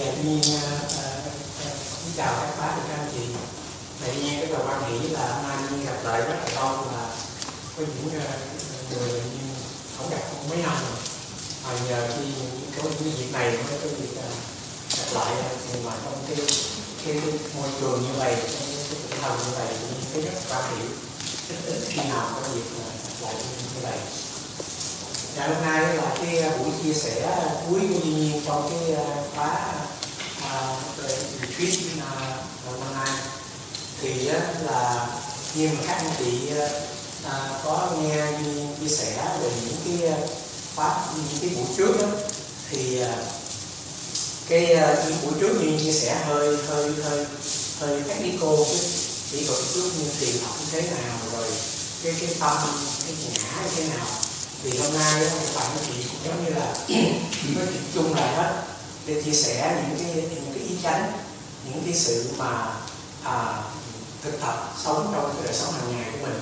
Dạ, tuy nhiên à, à, à, xin chào các bác và các anh chị. Dạ, tuy nhiên rất là quan nghĩ là hôm nay Nhiên gặp lại rất là đông là có những người như không gặp không mấy năm rồi. Và nhờ khi có những cái việc này mới có việc gặp lại à, thì mà trong cái cái, cái môi trường như vậy, trong cái tinh thần như vậy thì Nhiên thấy rất quan hiểu. Khi nào có việc gặp lại như vậy. Dạ, hôm nay là cái uh, buổi chia sẻ uh, cuối của thiên Nhiên trong cái uh, khóa về retreat à, năm nay. Thì là như mà các anh chị à, có nghe chia sẻ về những cái khóa những cái buổi trước đó, thì cái những buổi trước như chia sẻ hơi hơi hơi hơi các đi cô cái kỹ thuật trước như thiền học như thế nào rồi cái cái tâm cái ngã như thế nào thì hôm nay các bạn chị cũng giống như là chỉ có chuyện chung lại hết. Để chia sẻ những cái những cái ý chánh những cái sự mà à, thực tập sống trong cái đời sống hàng ngày của mình.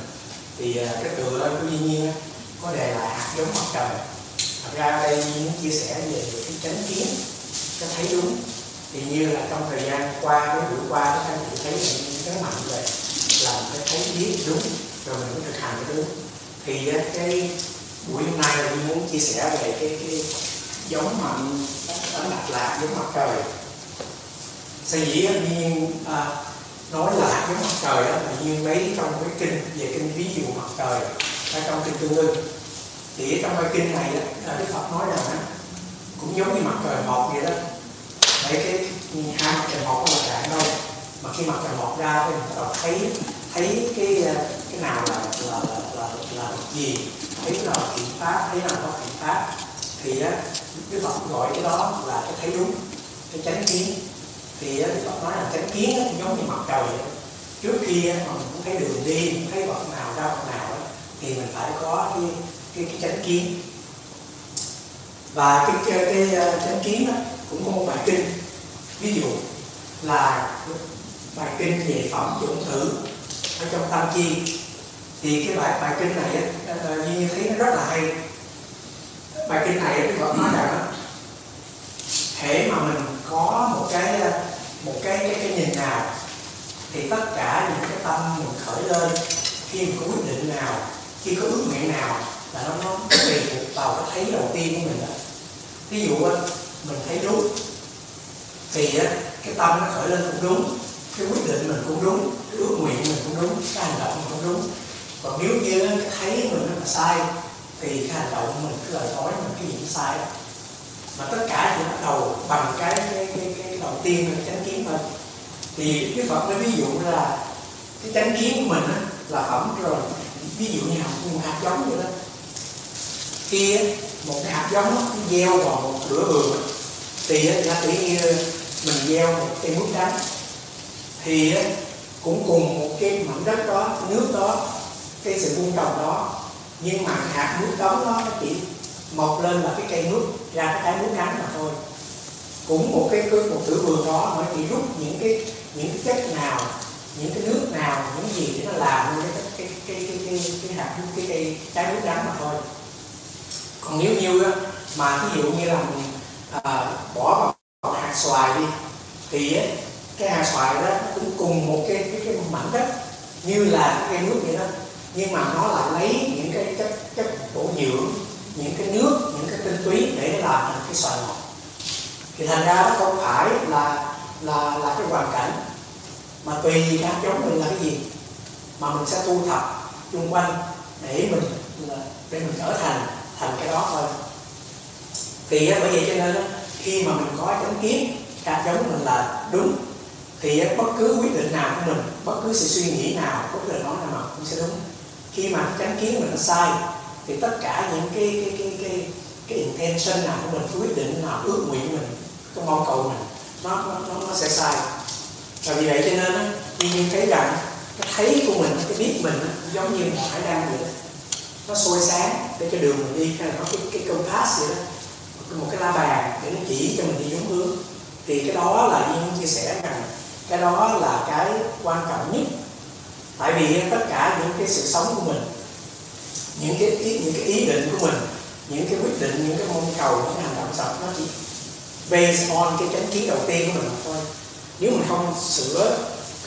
Thì à, cái tựa của Duy Nhiên có đề là hạt giống mặt trời. Thật ra đây Nhiên chia sẻ về cái chánh kiến cái thấy đúng. Thì như là trong thời gian qua cái buổi qua các anh chị thấy những cái mạnh về là phải thấy biết đúng rồi mình mới thực hành cái đúng. Thì á, cái buổi hôm nay tôi muốn chia sẻ về cái cái giống mạnh đánh đặt lạc giống mặt trời. Sở dĩ nhiên à, nói là giống mặt trời đó là nhiên lấy trong cái kinh về kinh ví dụ mặt trời ở trong kinh tương ưng thì trong cái kinh này đó à, đức phật nói rằng á, cũng giống như mặt trời mọc vậy đó. Để cái hai mặt trời mọc là dạng đâu. Mà khi mặt trời mọc ra thì mình bắt đầu thấy thấy cái à, cái nào là là là là, là, là gì thấy nào là thiện pháp thấy nào có thiện pháp thì á đức phật gọi cái đó là cái thấy đúng cái chánh kiến. Thì á, đức phật nói là chánh kiến á, giống như mặt trời vậy. trước khi á, mà mình cũng thấy đường đi cũng thấy vật nào ra vật nào á, thì mình phải có cái cái, cái chánh kiến. Và cái cái, cái, cái chánh kiến á, cũng có một bài kinh. Ví dụ là bài kinh về phẩm dụng thử ở trong tam chi thì cái bài bài kinh này á, ờ, ờ, như như thấy nó rất là hay. Bài kinh này đức phật nói rằng thể mà mình có một cái ờ, một cái cái, cái nhìn nào thì tất cả những cái tâm mình khởi lên khi mình có quyết định nào khi có ước nguyện nào là nó nó tùy thuộc vào cái thấy đầu tiên của mình đó ví dụ mình thấy đúng thì cái tâm nó khởi lên cũng đúng cái quyết định mình cũng đúng cái ước nguyện mình cũng đúng cái hành động mình cũng đúng còn nếu như cái thấy mình nó là sai thì cái hành động mình cái lời nói mình cái gì cũng sai. Mà tất cả chỉ bắt đầu bằng cái cái cái, cái đầu tiên là cái chánh kiến mình thì cái phật nó ví dụ là cái chánh kiến của mình á, là phẩm rồi. Ví dụ như hạt một hạt giống vậy đó. Khi một cái hạt giống nó gieo vào một cửa vườn thì giả tỷ như mình gieo một cây mướp đắng thì cũng cùng một cái mảnh đất đó nước đó cái sự vuông trồng đó. Nhưng mà hạt nước đóng đó nó chỉ mọc lên là cái cây nước ra cái trái nước ngắn mà thôi. Cũng một cái một thử vườn đó nó chỉ rút những cái những cái chất nào những cái nước nào những gì để nó làm nên cái cái cái cái cái, cái, cái hạt cái cây trái nước ngắn mà thôi. Còn nếu như mà ví dụ như là mình à, bỏ vào hạt xoài đi thì cái hạt xoài đó cũng cùng một cái cái, cái mảnh đất như là cái cây nước vậy đó nhưng mà nó lại lấy những cái chất chất bổ dưỡng, những cái nước, những cái tinh túy để nó làm thành cái xoài ngọt. Thì thành ra nó không phải là là là cái hoàn cảnh mà tùy các giống mình là cái gì, mà mình sẽ thu thập xung quanh để mình để mình trở thành thành cái đó thôi. Thì bởi vậy cho nên khi mà mình có chánh kiến hạt giống mình là đúng, thì bất cứ quyết định nào của mình, bất cứ sự suy nghĩ nào, bất cứ lời nói nào cũng sẽ đúng khi mà cái chánh kiến mình nó sai, thì tất cả những cái cái cái cái cái intention nào của mình quyết định nào, ước nguyện mình, cái mong cầu mình, nó nó nó sẽ sai. Và vì vậy cho nên á, tuy nhiên thấy rằng cái thấy của mình, cái biết mình giống như một hải đăng vậy đó. Nó soi sáng để cho đường mình đi, hay là nó cái cái compass vậy đó. Một cái la bàn để nó chỉ cho mình đi đúng hướng. Thì cái đó là như chia sẻ rằng, cái đó là cái quan trọng nhất tại vì tất cả những cái sự sống của mình những cái ý, những cái ý định của mình những cái quyết định những cái mong cầu những cái hành động sống nó chỉ based on cái chánh kiến đầu tiên của mình thôi. Nếu mình không sửa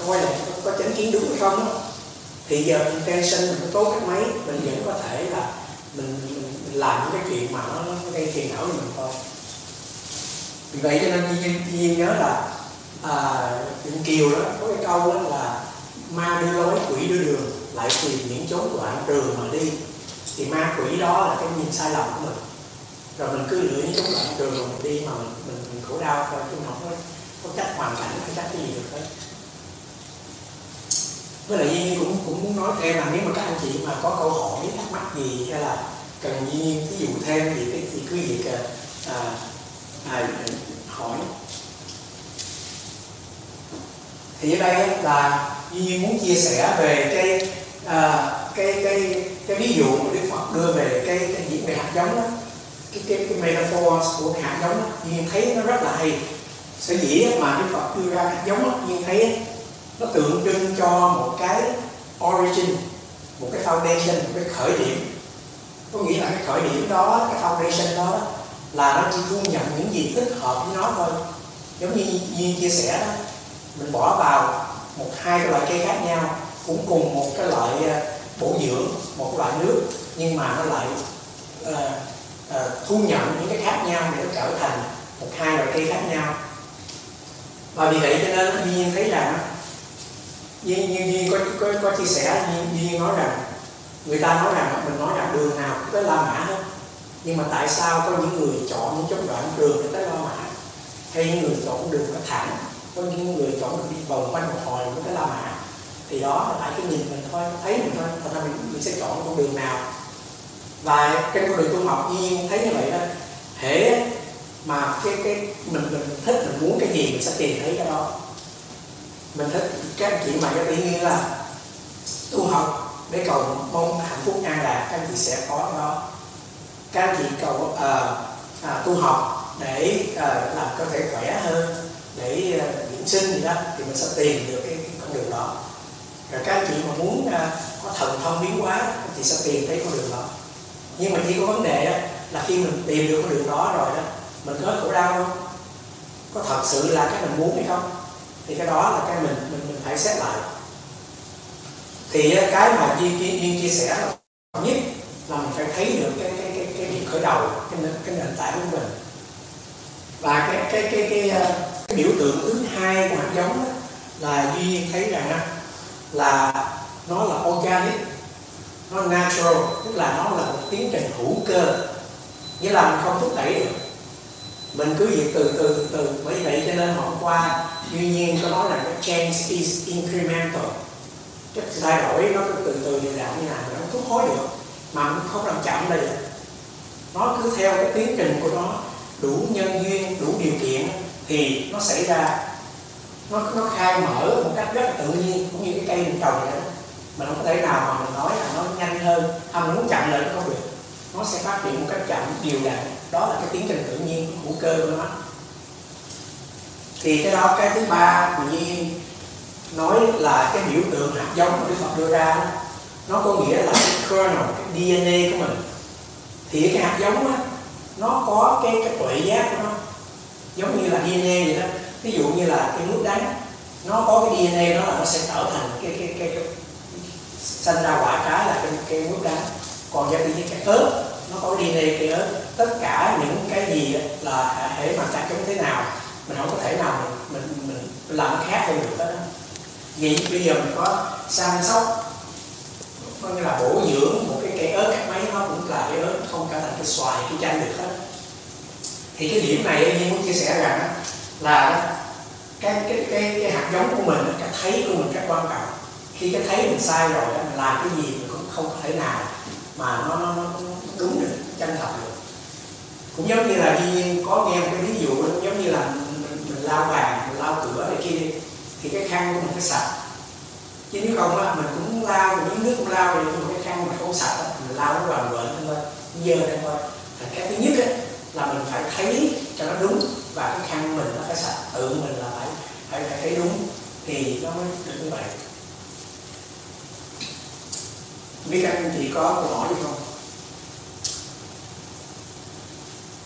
coi là có, có chánh kiến đúng hay không đó, thì giờ intention mình có tốt cách mấy mình vẫn có thể là mình, mình, làm những cái chuyện mà nó, nó gây phiền não cho mình thôi. Vì vậy cho nên nhiên, nhiên nhớ là à, kiều đó có cái câu đó là ma đưa lối quỷ đưa đường lại tìm những chốn đoạn trường mà đi. Thì ma quỷ đó là cái nhìn sai lầm của mình. Rồi mình cứ lựa những chốn đoạn trường mà mình đi mà mình, mình, mình khổ đau thôi chứ không có có cách hoàn cảnh hay cách cái gì được hết. Với lại Duy Nhiên cũng cũng muốn nói thêm là nếu mà các anh chị mà có câu hỏi thắc mắc gì hay là cần Duy Nhiên ví dụ thêm gì thì cứ việc à, à, hỏi. Thì ở đây là Duy Nhiên muốn chia sẻ về cái à, cái cái cái ví dụ mà Đức Phật đưa về cái cái diễn về hạt giống đó. Cái cái, cái metaphor của cái hạt giống đó, Duy Nhiên thấy nó rất là hay. Sở dĩ mà Đức Phật đưa ra hạt giống đó, Duy Nhiên thấy nó tượng trưng cho một cái origin một cái foundation một cái khởi điểm. Có nghĩa là cái khởi điểm đó cái foundation đó là nó chỉ thu nhận những gì thích hợp với nó thôi. Giống như Duyên chia sẻ đó mình bỏ vào một hai cái loại cây khác nhau cũng cùng một cái loại à, bổ dưỡng một loại nước nhưng mà nó lại uh, uh, thu nhận những cái khác nhau để nó trở thành một hai loại cây khác nhau. Và vì vậy cho nên Duyên thấy là như như duyên có có, có chia sẻ duyên nói rằng người ta nói rằng mình nói rằng đường nào cũng tới La Mã hết. Nhưng mà tại sao có những người chọn những chốt đoạn đường để tới La Mã? Hay những người chọn đường nó thẳng? Có những người chọn đường đi vòng quanh một hồi mới cái La Mã thì đó là tại cái nhìn mình thôi thấy mình thôi. Thật ra mình, mình sẽ chọn con đường nào. Và trên con đường tu học nhiên thấy như vậy đó hễ mà cái cái mình mình thích mình muốn cái gì mình sẽ tìm thấy cái đó. Mình thích các anh chị mà cho tự nhiên là tu học để cầu mong hạnh phúc an lạc các anh chị sẽ có cái đó. Các anh chị cầu uh, à, tu học để uh, làm cơ thể khỏe hơn để ờ, dưỡng sinh gì đó thì mình sẽ tìm được cái, cái con đường đó. Rồi các chị mà muốn ờ, có thần thông biến hóa thì sẽ tìm thấy con đường đó. Nhưng mà chỉ có vấn đề đó, là khi mình tìm được con đường đó rồi đó mình có khổ đau không? Có thật sự là cái mình muốn hay không? Thì cái đó là cái mình mình, mình phải xét lại. Thì ờ, cái mà duyên, duyên, chia sẻ là nhất là mình phải thấy được cái cái cái cái điểm khởi đầu cái nền, cái nền tảng của mình. Và cái cái cái, cái, cái biểu tượng thứ hai của hạt giống đó, là duy nhiên thấy rằng là nó là organic nó natural tức là nó là một tiến trình hữu cơ. Nghĩa là mình không thúc đẩy được. Mình cứ việc từ từ từ từ bởi vậy cho nên hôm qua tuy nhiên có nói là cái change is incremental. Cái thay đổi nó cứ từ từ đều đặn như nào nó không thúc hối được mà cũng không làm chậm đây được. Nó cứ theo cái tiến trình của nó đủ nhân duyên đủ điều kiện thì nó xảy ra nó nó khai mở một cách rất là tự nhiên cũng như cái cây mình trồng vậy đó. Mình không có thể nào mà mình nói là nó nhanh hơn hay mình muốn chậm lại nó không được. Nó sẽ phát triển một cách chậm đều đặn. Đó là cái tiến trình tự nhiên hữu cơ của nó. Thì cái đó cái thứ ba tự nhiên nói là cái biểu tượng hạt giống mà Đức Phật đưa ra nó có nghĩa là cái kernel, cái DNA của mình. Thì cái hạt giống á nó có cái cái tuệ giác của nó giống như là DNA vậy đó. Ví dụ như là cái nước đắng nó có cái DNA đó là nó sẽ trở thành cái cái cái, cái sinh ra quả trái là cái cái nước đắng. Còn ra như cái ớt nó có DNA cái ớt. Tất cả những cái gì là hệ mà trăng giống thế nào mình không có thể nào mình mình, mình làm nó khác hơn được hết đó vậy bây giờ mình có săn sóc có nghĩa là bổ dưỡng một cái cây ớt các mấy nó cũng là cái ớt không cả thành cái xoài cái chanh được hết thì cái điểm này anh muốn chia sẻ rằng là cái cái cái cái hạt giống của mình cái thấy của mình rất quan trọng. Khi cái thấy mình sai rồi mình làm cái gì mình cũng không thể nào mà nó nó, nó đúng được chân thật được. Cũng giống như là duy nhiên có nghe một cái ví dụ giống như là mình, mình, lao bàn mình lao cửa này kia thì cái khăn của mình phải sạch. Chứ nếu không á mình cũng lao mình miếng nước cũng lao thì nhưng mà cái khăn mình không sạch á mình lao nó hoàn lên thôi dơ lên thôi. Thành cái thứ nhất á là mình phải thấy cho nó đúng và cái khăn mình nó phải sạch. Tự mình là phải phải, phải thấy đúng thì nó mới được như vậy. Biết các anh chị có câu hỏi gì không?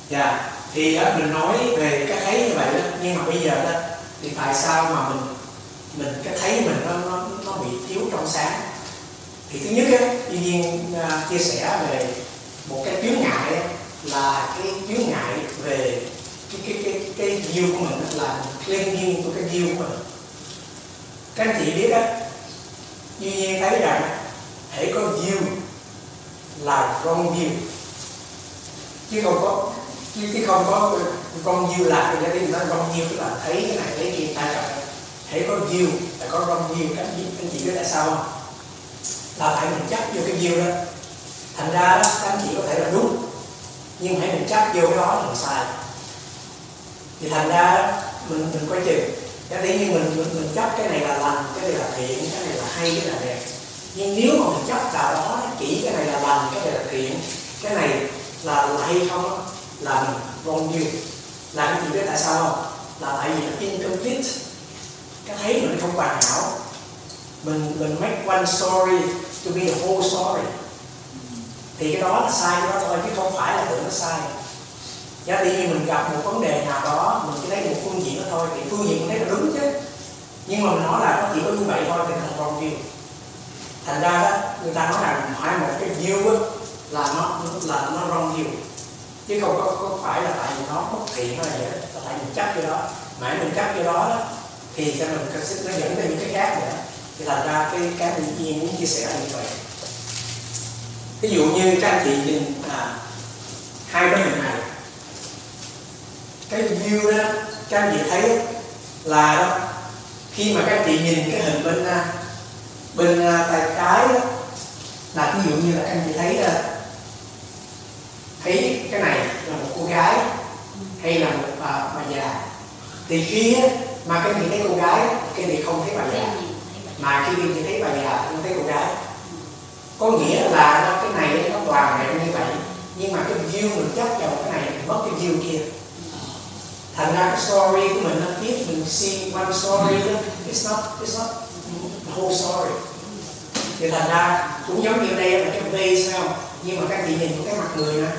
Dạ thì mình nói về cái thấy như vậy đó. Nhưng mà bây giờ đó thì tại sao mà mình mình cái thấy mình nó nó, nó bị thiếu trong sáng? Thì thứ nhất á tuy nhiên uh, chia sẻ về một cái chướng ngại là cái chướng ngại về cái cái cái cái view của mình là lên clinging của cái view của mình. Các anh chị biết á duy nhiên thấy rằng hãy có view là con view. Chứ không có chứ, chứ không có con view là cái gia đình nó con view tức là thấy cái này thấy kia ta rồi hãy có view là có con view các anh chị biết tại sao không? Là phải mình chắc vô cái view đó. Thành ra đó, các anh chị có thể là đúng nhưng hãy mình chắc vô cái đó là sai. Thì thành ra mình mình coi chừng. Cái đấy như mình, mình mình chấp cái này là lành cái này là thiện cái này là hay cái này là đẹp. Nhưng nếu mà mình chấp vào đó chỉ cái này là lành cái này là thiện cái này là, là hay không là mình wrong view. Là cái gì biết tại sao không? Là tại vì nó incomplete. Cái thấy mình không hoàn hảo. Mình mình make one story to be a whole story thì cái đó là sai cái đó thôi chứ không phải là tự nó sai. Giả tự như mình gặp một vấn đề nào đó mình chỉ thấy một phương diện đó thôi thì phương diện mình thấy là đúng chứ. Nhưng mà mình nói là nó chỉ có như vậy thôi thì thành còn nhiều. thành ra đó người ta nói rằng phải một cái view á là nó là nó wrong view. Chứ không có, có phải là tại vì nó bất thiện hay là gì đó tại mình chấp cái đó. Mãi mình chấp cái đó, đó thì cho mình nó dẫn đến những cái khác nữa thì thành ra cái cái tự nhiên muốn chia sẻ là như vậy ví dụ như các anh chị nhìn à, hai cái hình này. Cái view đó các anh chị thấy là đó khi mà các anh chị nhìn cái hình bên à, bên à, tay trái đó là ví dụ như là các anh chị thấy là thấy cái này là một cô gái hay là một bà, bà già. Thì khi mà cái nhìn thấy cô gái cái thì không thấy bà già. Mà khi nhìn thấy bà già không thấy cô gái có nghĩa là cái này nó toàn vẹn như vậy nhưng mà cái view mình chấp vào cái này mình mất cái view kia. Thành ra cái story của mình nó tiếp mình see one story đó it's not it's not the whole story. Thì thành ra cũng giống như đây là cái face phải không? Nhưng mà các chị nhìn cái mặt người nè.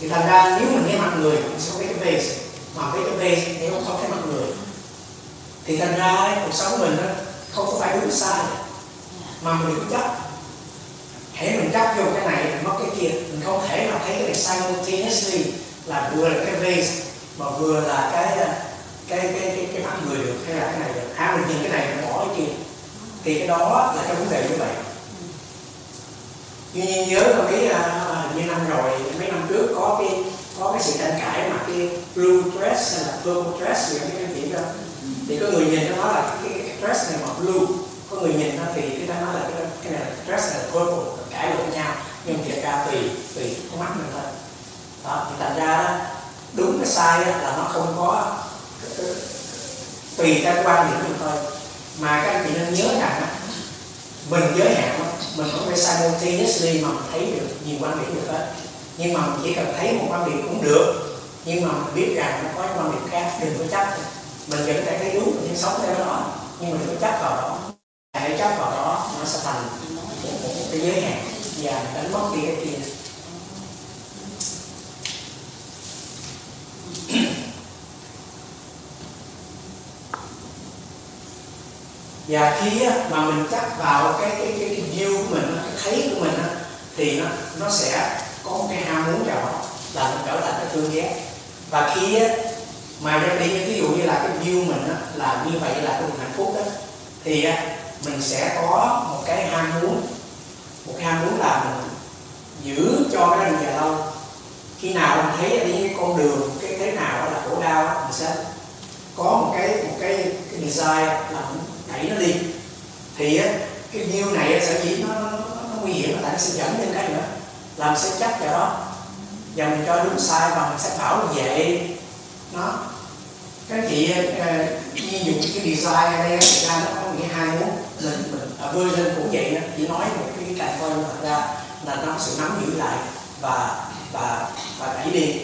Thì thành ra nếu mình thấy mặt người mình sẽ thấy cái face mà thấy cái face thì không thấy mặt người. Thì thành ra cuộc sống mình đó, không có phải đúng sai. Mà mình cứ chấp thế mình chấp vô cái này mất cái kia. Mình không thể mà thấy cái này simultaneously là vừa là cái race mà vừa là cái ờ, cái cái cái, cái mặt người được hay là cái này được. À mình nhìn cái này mình bỏ cái kia. Thì cái đó là cái vấn đề như vậy. Tuy nhiên nhớ là cái uh, như năm rồi mấy năm trước có cái có cái sự tranh cãi mà cái blue dress hay là purple dress gì cái anh chị đó. Thì có người nhìn nó nói là cái, cái dress này mà blue. Có người nhìn nó thì cái ta nói là cái cái này là stress là purple cãi lộn nhau. Nhưng thiệt ra tùy tùy con mắt mình thôi. Đó, thì thành ra đúng cái sai là nó không có, tùy theo quan điểm mình thôi. Mà các anh chị nên nhớ rằng mình giới hạn mình không phải simultaneously mà mình thấy được nhiều quan điểm được hết. Nhưng mà mình chỉ cần thấy một quan điểm cũng được. Nhưng mà mình biết rằng nó có quan điểm khác, đừng có chấp. Mình vẫn phải thấy đúng, mình sống theo đó. Nhưng mình đừng có chấp vào đó hãy chấp vào đó nó sẽ thành một, một, một cái giới hạn. Và đánh mất đi cái kia. Và khi mà mình chắc vào cái cái cái, cái view của mình cái thấy của mình thì nó nó sẽ có một cái ham muốn nào đó là mình trở thành cái thương ghét. Và khi mà đem đi ví dụ như là cái view mình là như vậy là cái hạnh phúc đó thì mình sẽ có một cái ham muốn. Một cái ham muốn là mình giữ cho cái đường dài lâu. Khi nào mình thấy đi cái con đường cái thế nào là khổ đau mình sẽ có một cái một cái cái design là mình đẩy nó đi. Thì cái view này sẽ dĩ nó, nó, nó, nó nguy hiểm là nó sẽ dẫn lên cái nữa làm sẽ chắc vào đó. Và mình cho đúng sai và mình sẽ bảo vệ nó. Các chị ờ, ờ, ví dụ cái design ở đây thực ra nó nghĩa hai muốn mình mình vơi lên cũng vậy đó. Chỉ nói một cái cạnh coi thật ra là nó sự nắm giữ lại và và và đẩy đi.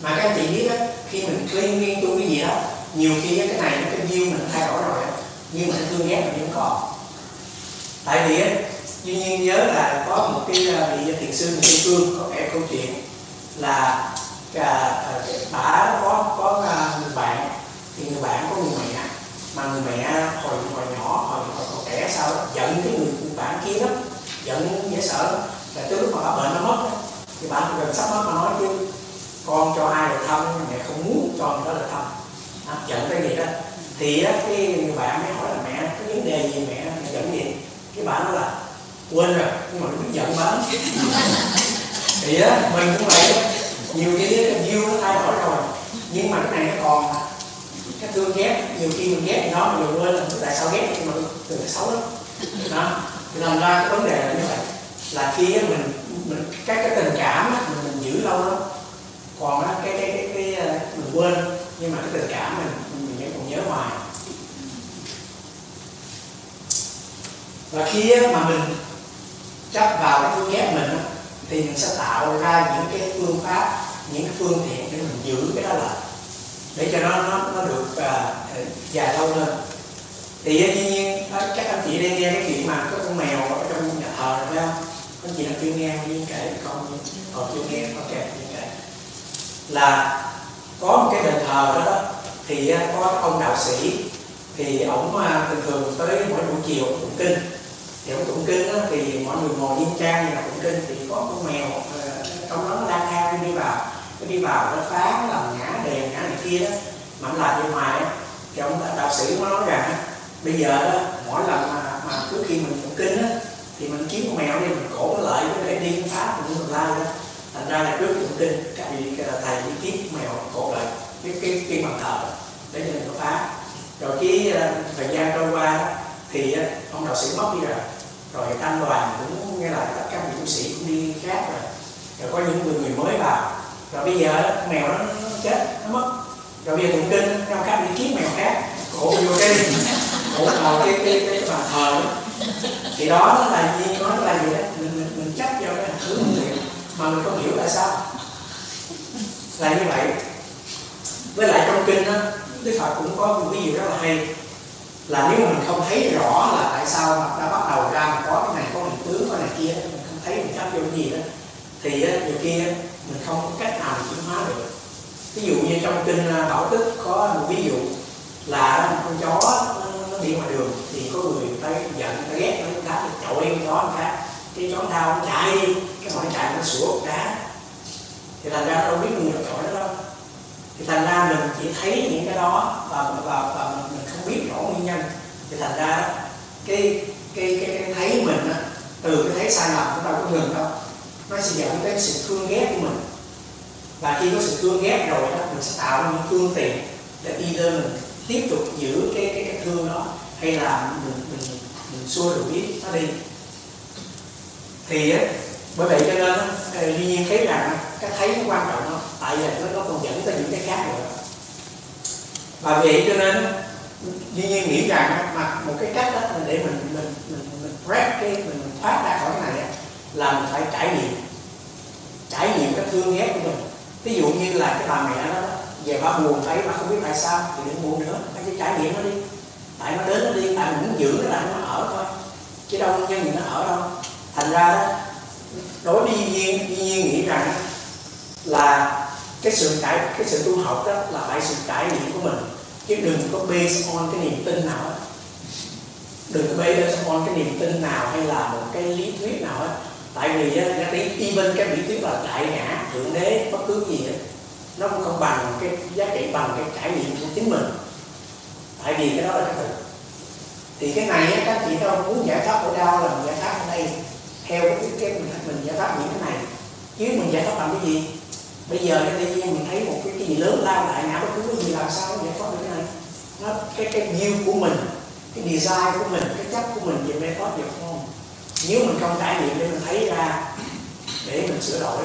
Mà các anh chị biết đó khi mình clean nghiên tu cái gì đó nhiều khi cái này cái view mình thay đổi rồi nhưng mà thương ghét mình vẫn còn. Tại vì tuy nhiên nhớ là có một cái à, vị thiền sư người phương có kể câu chuyện là à, à bà có có à, người bạn thì người bạn có người mà người mẹ hồi hồi nhỏ hồi, hồi còn trẻ sao giận cái người, bạn kia lắm giận dễ sợ. Là tới lúc mà bà bệnh nó mất thì bà gần sắp mất mà nói chứ con cho ai là thăm mẹ không muốn cho người đó là thăm. À, giận cái gì đó. Thì á, cái người bạn mới hỏi là mẹ có vấn đề gì mẹ, mẹ giận gì? Cái bà nói là quên rồi nhưng mà biết giận mà thì á mình cũng vậy. Nhiều cái view nó thay đổi rồi nhưng mà cái này nó còn cái thương ghét nhiều khi mình ghét nó mình đừng quên là tại sao ghét nhưng mà từ là xấu lắm. Đó. Làm ra cái vấn đề là như vậy. Là khi mình mình các cái tình cảm á, mình, mình giữ lâu lắm còn á, cái cái cái cái ờ, mình quên nhưng mà cái tình cảm mình mình vẫn còn nhớ hoài. Và khi á, mà mình chấp vào cái thương ghét mình á, thì mình sẽ tạo ra những cái phương pháp những cái phương tiện để mình giữ cái đó lại để cho nó nó nó được uh, dài lâu hơn thì dĩ nhiên à, các anh chị đang nghe cái chuyện mà có con mèo ở trong nhà thờ rồi phải không? Anh chị đang chưa nghe duyên kể con còn chưa nghe ok duyên kể. Là có một cái đền thờ đó, đó thì có ông đạo sĩ thì ổng thường thường tới mỗi buổi chiều tụng kinh. Thì ông tụng kinh đó, thì mọi người ngồi nghiêm trang như là tụng kinh thì có con mèo trong đó nó lang thang đi vào nó đi vào nó phá nó làm ngã đèn ngã này kia đó. Mà nó làm bên ngoài á thì ông đạo sĩ nó nói rằng bây giờ đó mỗi lần mà, mà trước khi mình tụng kinh á thì mình kiếm con mèo đi mình cổ nó lại để đi phá mình cũng lai đó. Thành ra là trước tụng kinh các vì thầy đi kiếm con mèo cổ lại cái cái cái bàn thờ để cho mình nó phá. Rồi cái ờ, thời gian trôi qua thì ờ, ông đạo sĩ mất đi rồi. Rồi tăng đoàn cũng nghe là tất cả vị tu sĩ cũng đi khác rồi. Rồi có những người người mới vào rồi bây giờ mèo nó, nó chết nó mất. Rồi bây giờ tụng kinh trong khác đi kiếm mèo khác. Cổ vô cái cổ vào cái cái cái, bàn thờ đó. Thì đó nó là gì? Nó là gì đó? Mình mình, mình chấp vào cái thứ mình mà mình không hiểu tại sao. Là như vậy. Với lại trong kinh đó đức phật cũng có một cái gì rất là hay. Là nếu mình không thấy rõ là tại sao mà đã bắt đầu ra mà có cái này có hình tướng có này kia mình không thấy mình chấp vô cái gì đó thì nhiều kia không có cách nào chuyển hóa được. Ví dụ như trong kinh à, bảo tức có một ví dụ là con chó nó, đi ngoài đường thì có người ta giận ta ghét nó đá chọi con chó một cái cái chó đau nó chạy cái mọi chạy nó sủa đá. Thì thành ra đâu biết người nào chọi nó đâu. Thì thành ra mình chỉ thấy những cái đó và và, và mình không biết rõ nguyên nhân. Thì thành ra cái cái cái, cái thấy mình á, từ cái thấy sai lầm của ta cũng ngừng đâu. Nó sẽ dẫn đến sự thương ghét của mình và khi có sự thương ghét rồi đó mình sẽ tạo ra những phương tiện để đi lên mình tiếp tục giữ cái cái cái thương đó hay là mình mình mình xua đuổi nó đi. Thì á, bởi vậy cho nên duy nhiên thấy rằng cái thấy nó quan trọng không tại vì nó, nó còn dẫn tới những cái khác nữa. Và vậy cho nên duy nhiên nghĩ rằng mà một cái cách đó là để mình mình mình mình break cái mình, mình thoát ra khỏi cái này là mình phải trải nghiệm trải nghiệm cái thương ghét của mình ví dụ như là cái bà mẹ đó, về bà buồn thấy, bà không biết tại sao, thì đừng buồn nữa, bà trải nghiệm nó đi. Tại nó đến nó đi, tại mình muốn giữ nó lại, nó ở thôi. Chứ đâu nhân gì nó ở đâu. Thành ra đó, đối với duyên nhiên nhiên nghĩ rằng là cái sự trải cái sự tu học đó là phải sự trải nghiệm của mình. Chứ đừng có base on cái niềm tin nào đó. đừng có base on cái niềm tin nào hay là một cái lý thuyết nào hết tại vì á nó y bên cái lý tuyến là đại ngã thượng đế bất cứ gì á, nó cũng không bằng cái giá trị bằng cái trải nghiệm của chính mình. Tại vì cái đó là cái thực thì cái này á, các chị đâu muốn giải thoát của đau là mình giải thoát ở đây. Theo cái cái mình mình giải thoát những cái này. Chứ mình giải thoát bằng cái gì? Bây giờ cái tự nhiên mình thấy một cái, cái gì lớn lao đại ngã bất cứ cái gì làm sao nó giải thoát được cái này? Nó cái cái view của mình cái design của mình cái chấp của mình về method về được nếu mình không trải nghiệm để mình thấy ra để mình sửa đổi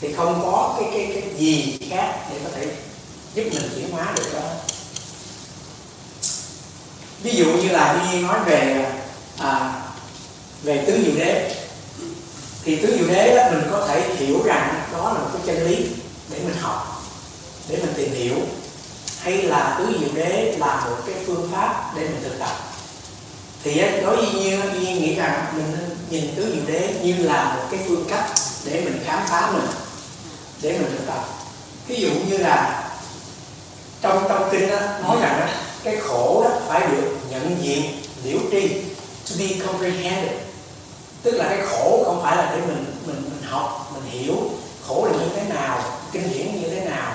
thì không có cái cái cái gì khác để có thể giúp mình chuyển hóa được đó. Ví dụ như là như nói về à, về tứ diệu đế. Thì tứ diệu đế đó mình có thể hiểu rằng đó là một cái chân lý để mình học để mình tìm hiểu hay là tứ diệu đế là một cái phương pháp để mình thực tập thì đối với nhiên nhiên nghĩ rằng mình nên nhìn tứ diệu đế như là một cái phương cách để mình khám phá mình để mình thực tập. Ví dụ như là trong trong kinh đó, nói rằng đó, cái khổ đó phải được nhận diện liễu tri to be comprehended. Tức là cái khổ không phải là để mình mình mình học mình hiểu khổ là như thế nào kinh điển như thế nào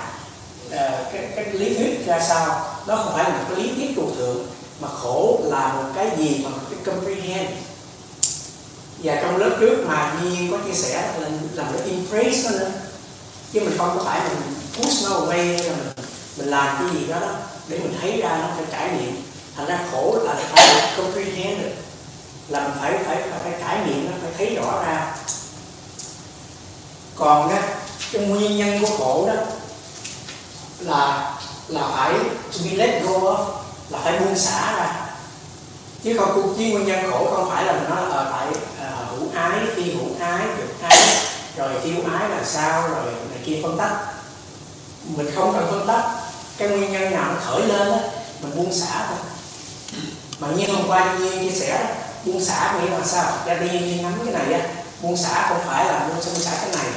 uh, cái, cái lý thuyết ra sao. Nó không phải là một cái lý thuyết trụ thượng mà khổ là một cái gì mà cái comprehend. Và trong lớp trước mà Nhi có chia sẻ là làm cái embrace nó nữa. Chứ mình không có phải mình push nó away hay là mình mình làm cái gì đó, đó để mình thấy ra nó phải trải nghiệm. Thành ra khổ là phải được comprehend được. Là mình phải phải phải, phải trải nghiệm nó phải thấy rõ ra. Còn á cái nguyên nhân của khổ đó là là phải to be let go là phải buông xả ra. Chứ không chứ nguyên nhân khổ không phải là nó ở ờ, tại uh, hữu ái phi hữu ái được ái rồi tiêu ái là sao rồi này kia phân tách mình không cần phân tách cái nguyên nhân nào nó khởi lên đó mình buông xả thôi. Mà như hôm qua nhiên chia sẻ buông xả nghĩa là sao? Ra đi nhiên nắm cái này á buông xả không phải là buông xả cái này.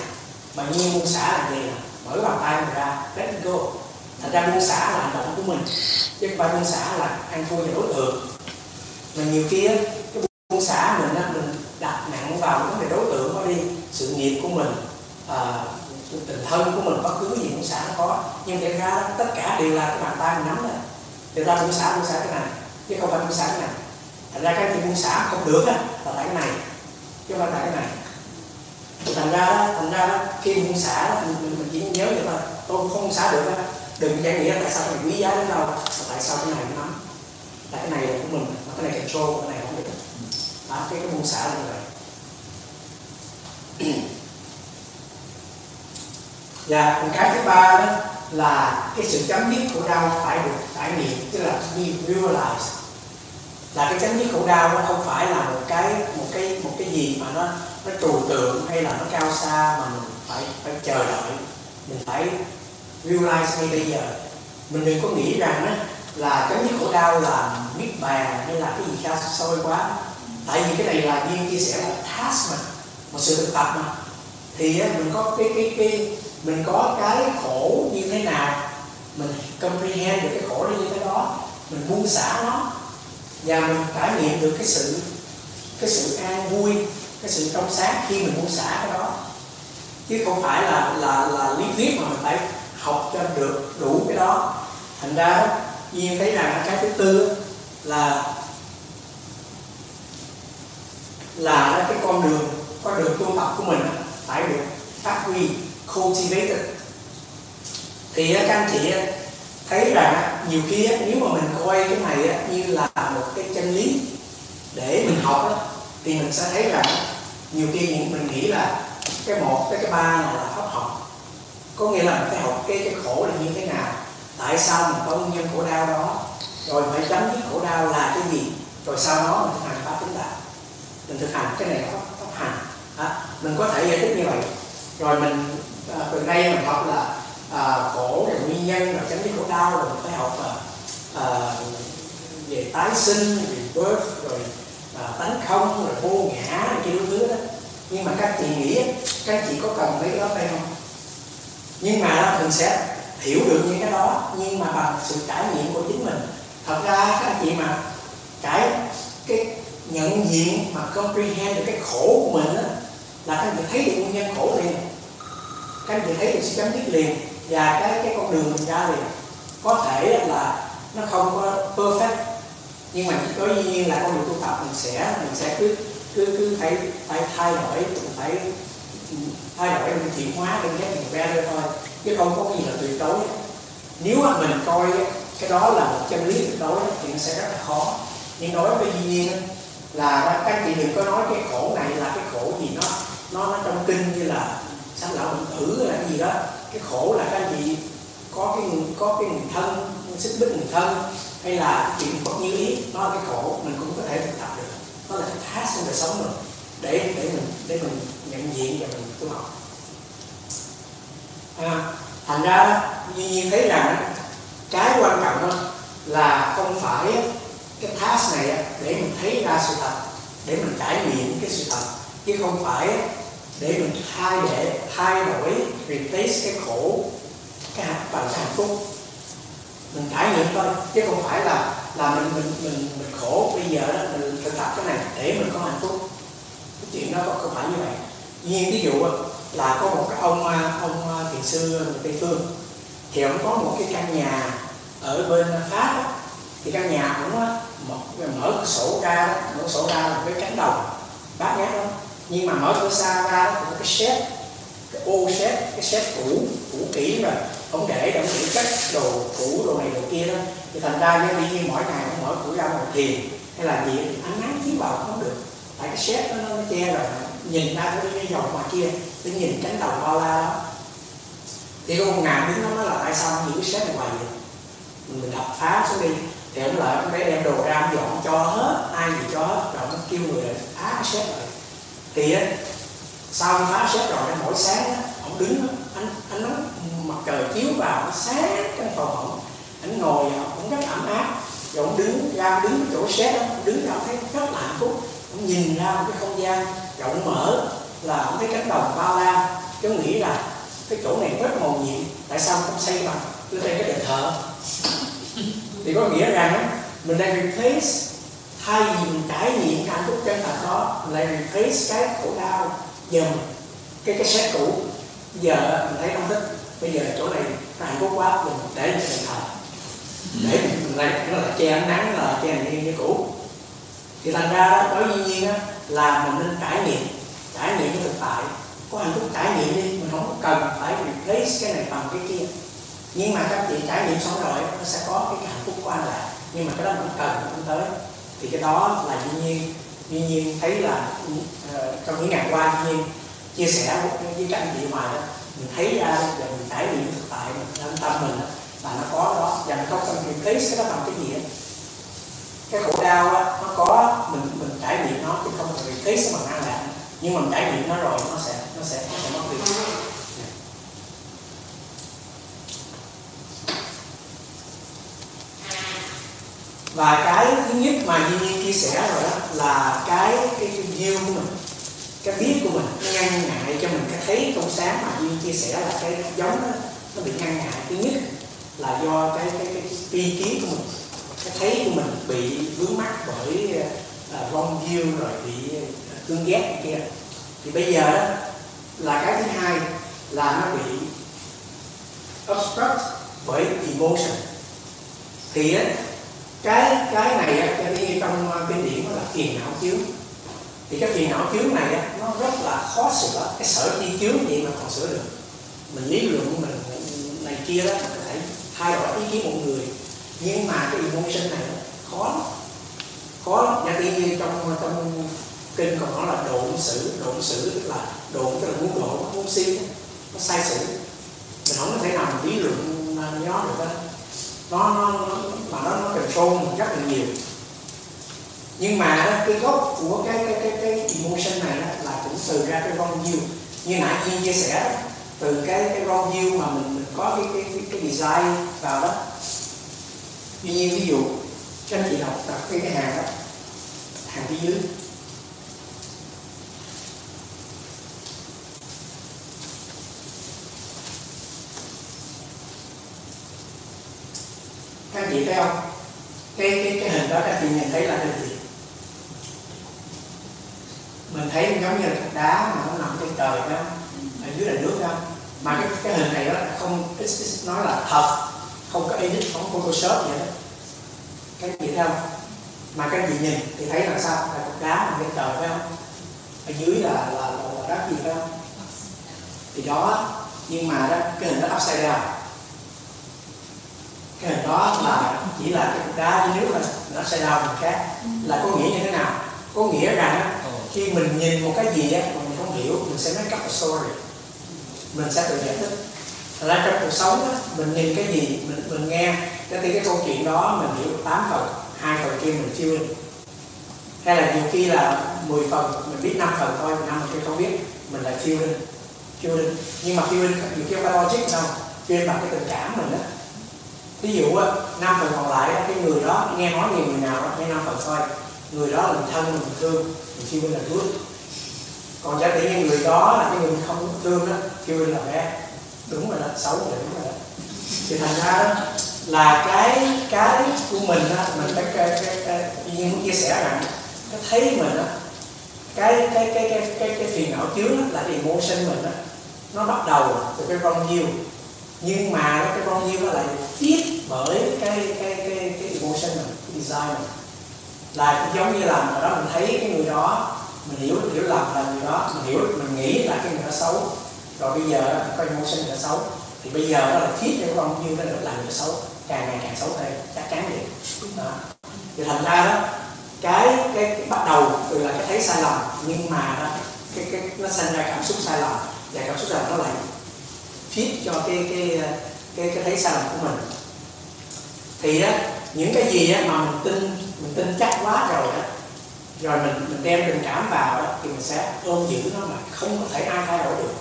Mà nhiên buông xả là gì? Mở bàn tay mình ra let go thành ra buôn xã là hành động của mình chứ không phải xã là ăn thua và đối tượng. Mà nhiều kia cái buôn xã mình á mình đặt nặng vào vấn đề đối tượng nó đi sự nghiệp của mình à, tình thân của mình bất cứ gì buôn xã nó có. Nhưng để ra tất cả đều là cái bàn tay mình nắm đấy người ta buôn xã buôn xã cái này chứ không phải buôn xã cái này. Thành ra cái chuyện buôn xã không được á là tại cái này chứ không phải tại cái này. Thành ra đó, thành ra đó, khi buôn xã đó, mình, mình chỉ nhớ vậy thôi. Tôi không xả được á đừng giải nghĩa tại sao mình quý giá đến đâu mà tại sao cái này cũng nắm. Tại cái này là của mình mà cái này control cái này không được. Đó, cái cái buông xả là như vậy. Dạ, Và còn cái thứ ba đó là cái sự chấm dứt khổ đau phải được trải nghiệm tức là be realized. Là cái chấm dứt khổ đau nó không phải là một cái một cái một cái gì mà nó nó trừu tượng hay là nó cao xa mà mình phải phải chờ đợi. Mình phải realize ngay bây giờ. Mình đừng có nghĩ rằng đó là chấm dứt khổ đau là niết bàn hay là cái gì xa xôi quá. Tại vì cái này là duyên chia sẻ là task mà, một sự thực tập mà. Thì mình có cái cái cái, mình có cái khổ như thế nào, mình comprehend được cái khổ đó như thế đó, mình buông xả nó, và mình trải nghiệm được cái sự cái sự an vui, cái sự trong sáng khi mình buông xả cái đó. Chứ không phải là là là lý thuyết mà mình phải học cho được đủ cái đó. Thành ra Duyên thấy rằng cái thứ tư là là cái con đường con đường tu tập của mình phải được phát huy, cultivated. Thì các anh chị thấy rằng nhiều khi nếu mà mình coi cái này như là một cái chân lý để mình học thì mình sẽ thấy rằng nhiều khi mình nghĩ là cái một cái cái ba này là pháp học có nghĩa là mình phải học cái cái khổ là như thế nào? Tại sao mình có nguyên nhân khổ đau đó? Rồi phải chấm dứt khổ đau là cái gì? Rồi sau đó mình thực hành pháp tính đạo. Mình thực hành cái này là pháp, pháp hành. À, mình có thể giải thích như vậy. Rồi mình à, từ đây mình học là à, khổ là nguyên nhân là chấm dứt khổ đau rồi mình phải học à, à, về tái sinh về birth rồi à, tánh không rồi vô ngã này kia thứ đó. Nhưng mà các chị nghĩ các chị có cần mấy cái đó hay không? Nhưng mà mình sẽ hiểu được những cái đó nhưng mà bằng sự trải nghiệm của chính mình. Thật ra các anh chị mà cái cái nhận diện mà comprehend được cái khổ của mình đó, là các anh chị thấy được nguyên nhân khổ liền. Các anh chị thấy được sự chấm dứt liền và cái cái con đường mình ra liền. Có thể là nó không có perfect nhưng mà có dĩ nhiên là con đường tu tập mình sẽ mình sẽ cứ cứ cứ phải phải thay đổi mình phải thay đổi mình chuyển hóa đơn ghét thành ra thôi. Chứ không có cái gì là tuyệt đối. Nếu mà mình coi cái đó là một chân lý tuyệt đối thì nó sẽ rất là khó. Nhưng đối với dĩ nhiên là các chị đừng có nói cái khổ này là cái khổ gì nó nó, nó trong kinh như là sanh lão bệnh tử là cái gì đó. Cái khổ là các chị có cái có cái người thân xích bích người thân hay là chuyện bất như ý. Nó là cái khổ mình cũng có thể thực tập được. Nó là cái task trong đời sống mình. Để để mình để mình nhận diện và mình tu học. À, thành ra duy nhiên thấy rằng cái quan trọng là không phải cái task này để mình thấy ra sự thật để mình trải nghiệm cái sự thật chứ không phải để mình thay để thay đổi replace cái khổ cái bằng cái hạnh phúc. Mình trải nghiệm thôi chứ không phải là là mình mình mình mình khổ. Bây giờ đó mình thực tập cái này để mình có hạnh phúc. Cái chuyện đó không phải như vậy nhiên ví dụ là có một cái ông à, ông à, thiền sư người tây phương thì ông có một cái căn nhà ở bên pháp đó. thì căn nhà cũng mở, mở cửa sổ ra mở sổ ra là cái cánh đồng bát ngát lắm nhưng mà mở cửa xa ra thì một cái xếp cái ô xếp cái xếp cũ cũ kỹ rồi ông để ông để các đồ cũ đồ này đồ kia đó thì thành ra như đi mỗi ngày ông mở cửa ra một thiền hay là gì thì ánh nắng chiếu vào không được tại cái xếp nó, nó che rồi nhìn ra cái cái dòng ngoài kia cứ nhìn cánh đồng bao la đó. Thì có một ngàn đứng nó nói là tại sao những cái shed này hoài vậy? Mình đập phá xuống đi, thì ông lại ông đem đồ ra, ông dọn cho hết, ai gì cho hết, rồi ông kêu người phá cái shed rồi. Thì á, sau phá xếp rồi mỗi sáng á, ông đứng anh anh nắng, mặt trời chiếu vào, nó sáng trong phòng ổng anh ngồi cũng rất ẩm áp. Rồi ông đứng ra, đứng chỗ xếp đó đứng ra thấy rất là hạnh phúc. Ông nhìn ra một cái không gian rộng mở là ông thấy cánh đồng bao la. Chứ nghĩ là cái chỗ này rất màu nhiệm tại sao không xây bằng? Cứ đây cái đền thờ. Thì có nghĩa rằng mình đang replace thay vì mình trải nghiệm cái hạnh phúc chân thật đó mình lại replace cái khổ đau dần cái cái xét cũ. Giờ mình thấy không thích bây giờ chỗ này hạnh phúc quá mình để mình đền thờ. Để mình lại nó là che ánh nắng là che như, như cũ. Thì thành ra đó với nhiên á là mình nên trải nghiệm. Trải nghiệm cái thực tại. Có hạnh phúc trải nghiệm đi mình không cần phải replace cái này bằng cái kia. Nhưng mà các chị trải nghiệm xong rồi nó sẽ có cái, hạnh phúc của anh lại nhưng mà cái đó vẫn cần mình tới. Thì cái đó là dĩ nhiên. Dĩ nhiên thấy là uh, trong những ngày qua dĩ nhiên chia sẻ với các anh chị ngoài đó. Mình thấy ra và mình trải nghiệm thực tại mình tâm mình là nó có đó và mình không cần replace cái đó bằng cái gì cái khổ đau đó, nó có mình mình trải nghiệm nó chứ không cần sẽ bằng an lạc nhưng mà mình trải nghiệm nó rồi nó sẽ nó sẽ nó sẽ mất đi. Và cái thứ nhất mà Duy Nhiên chia sẻ rồi đó là cái cái, cái view của mình cái biết của mình nó ngăn ngại cho mình. Cái thấy trong sáng mà Duy chia sẻ là cái giống đó, nó bị ngăn ngại. Thứ nhất là do cái cái cái tri kiến của mình cái thấy của mình bị vướng mắc bởi vong wrong rồi bị à, cương ghét kia. Thì bây giờ đó, là cái thứ hai là nó bị obstruct bởi emotion. Thì á, cái cái này á cho đi trong à, kinh điển nó là phiền não chướng. Thì cái phiền não chướng này á, nó rất là khó sửa. Cái sở chi chướng vậy mà còn sửa được? Mình lý luận mình này kia đó, mình có thể thay đổi ý kiến một người. Nhưng mà cái emotion này khó lắm khó lắm tự nhiên trong trong kinh còn nói là độn xử độn xử tức là độn tức là muốn độ muốn siêu nó sai sử. Mình không có thể nào mình lý luận à, nó được đó. Nó, nó, mà nó nó control rất là nhiều. Nhưng mà cái gốc của cái cái cái cái emotion này là cũng từ ra cái wrong view. Như nãy nhiên chia sẻ từ cái cái wrong view mà mình, mình có cái cái cái, cái design vào đó. Tuy nhiên ví dụ cho anh chị đọc đặt cái cái hàng đó. Hàng phía dưới. Các anh chị thấy không? Cái cái cái hình đó các anh chị nhìn thấy là hình gì? Mình thấy giống như là cục đá mà nó nằm trên trời đó, ở dưới là nước đó. Mà cái cái hình này đó không nói là thật. Không có edit, không photoshop gì hết các chị thấy không? Mà các chị nhìn thì thấy là sao? Là cục đá nằm trên trời phải không? Ở dưới là là, là, là đất gì phải không? Thì đó nhưng mà đó cái hình đó upside down. Cái hình đó là chỉ là cái cục đá với nước là nó sẽ đau mình khác. Là có nghĩa như thế nào? Có nghĩa rằng khi mình nhìn một cái gì á mà mình không hiểu mình sẽ make up a story. Mình sẽ tự giải thích. Ra trong cuộc sống á, mình nhìn cái gì mình mình nghe cái thì cái câu chuyện đó mình hiểu 8 phần, hai phần kia mình chưa. Hay là nhiều khi là 10 phần, mình biết 5 phần thôi, năm phần kia không biết, mình lại phiêu lên phiêu lên. Nhưng mà phiêu lên nhiều khi không phải logic đâu, phiêu bằng cái tình cảm mình đó ví dụ á, năm phần còn lại cái người đó nghe nói nhiều người nào đó, nghe năm phần thôi, người đó là mình thân mình thương, mình lên là good còn giả sử như người đó là cái người không thương đó kêu là bé, đúng rồi đó, xấu rồi, đúng rồi đó. Thì thành ra là cái cái của mình á mình phải cái, cái, cái, cái muốn chia sẻ rằng cái thấy mình á cái cái cái cái cái cái phiền não chướng là cái emotion mình á nó bắt đầu từ cái wrong view nhưng mà cái wrong view nó lại tiếp bởi cái cái cái cái emotion mình cái design mình. Là giống như là ở đó mình thấy cái người đó mình hiểu hiểu lầm là người đó mình hiểu mình nghĩ là cái người đó xấu. Rồi bây giờ có emotion người đó xấu. Thì bây giờ nó là thiết cho con như nó được làm người xấu càng ngày càng xấu thêm chắc chắn vậy. Đó. thì thành ra đó cái, cái cái bắt đầu từ là cái thấy sai lầm nhưng mà đó, cái cái nó sinh ra cảm xúc sai lầm và cảm xúc sai lầm nó lại fit cho cái cái cái cái thấy sai lầm của mình. Thì á những cái gì á mà mình tin mình tin chắc quá rồi đó, rồi mình mình đem tình cảm vào đó thì mình sẽ ôm giữ nó mà không có thể ai thay đổi được.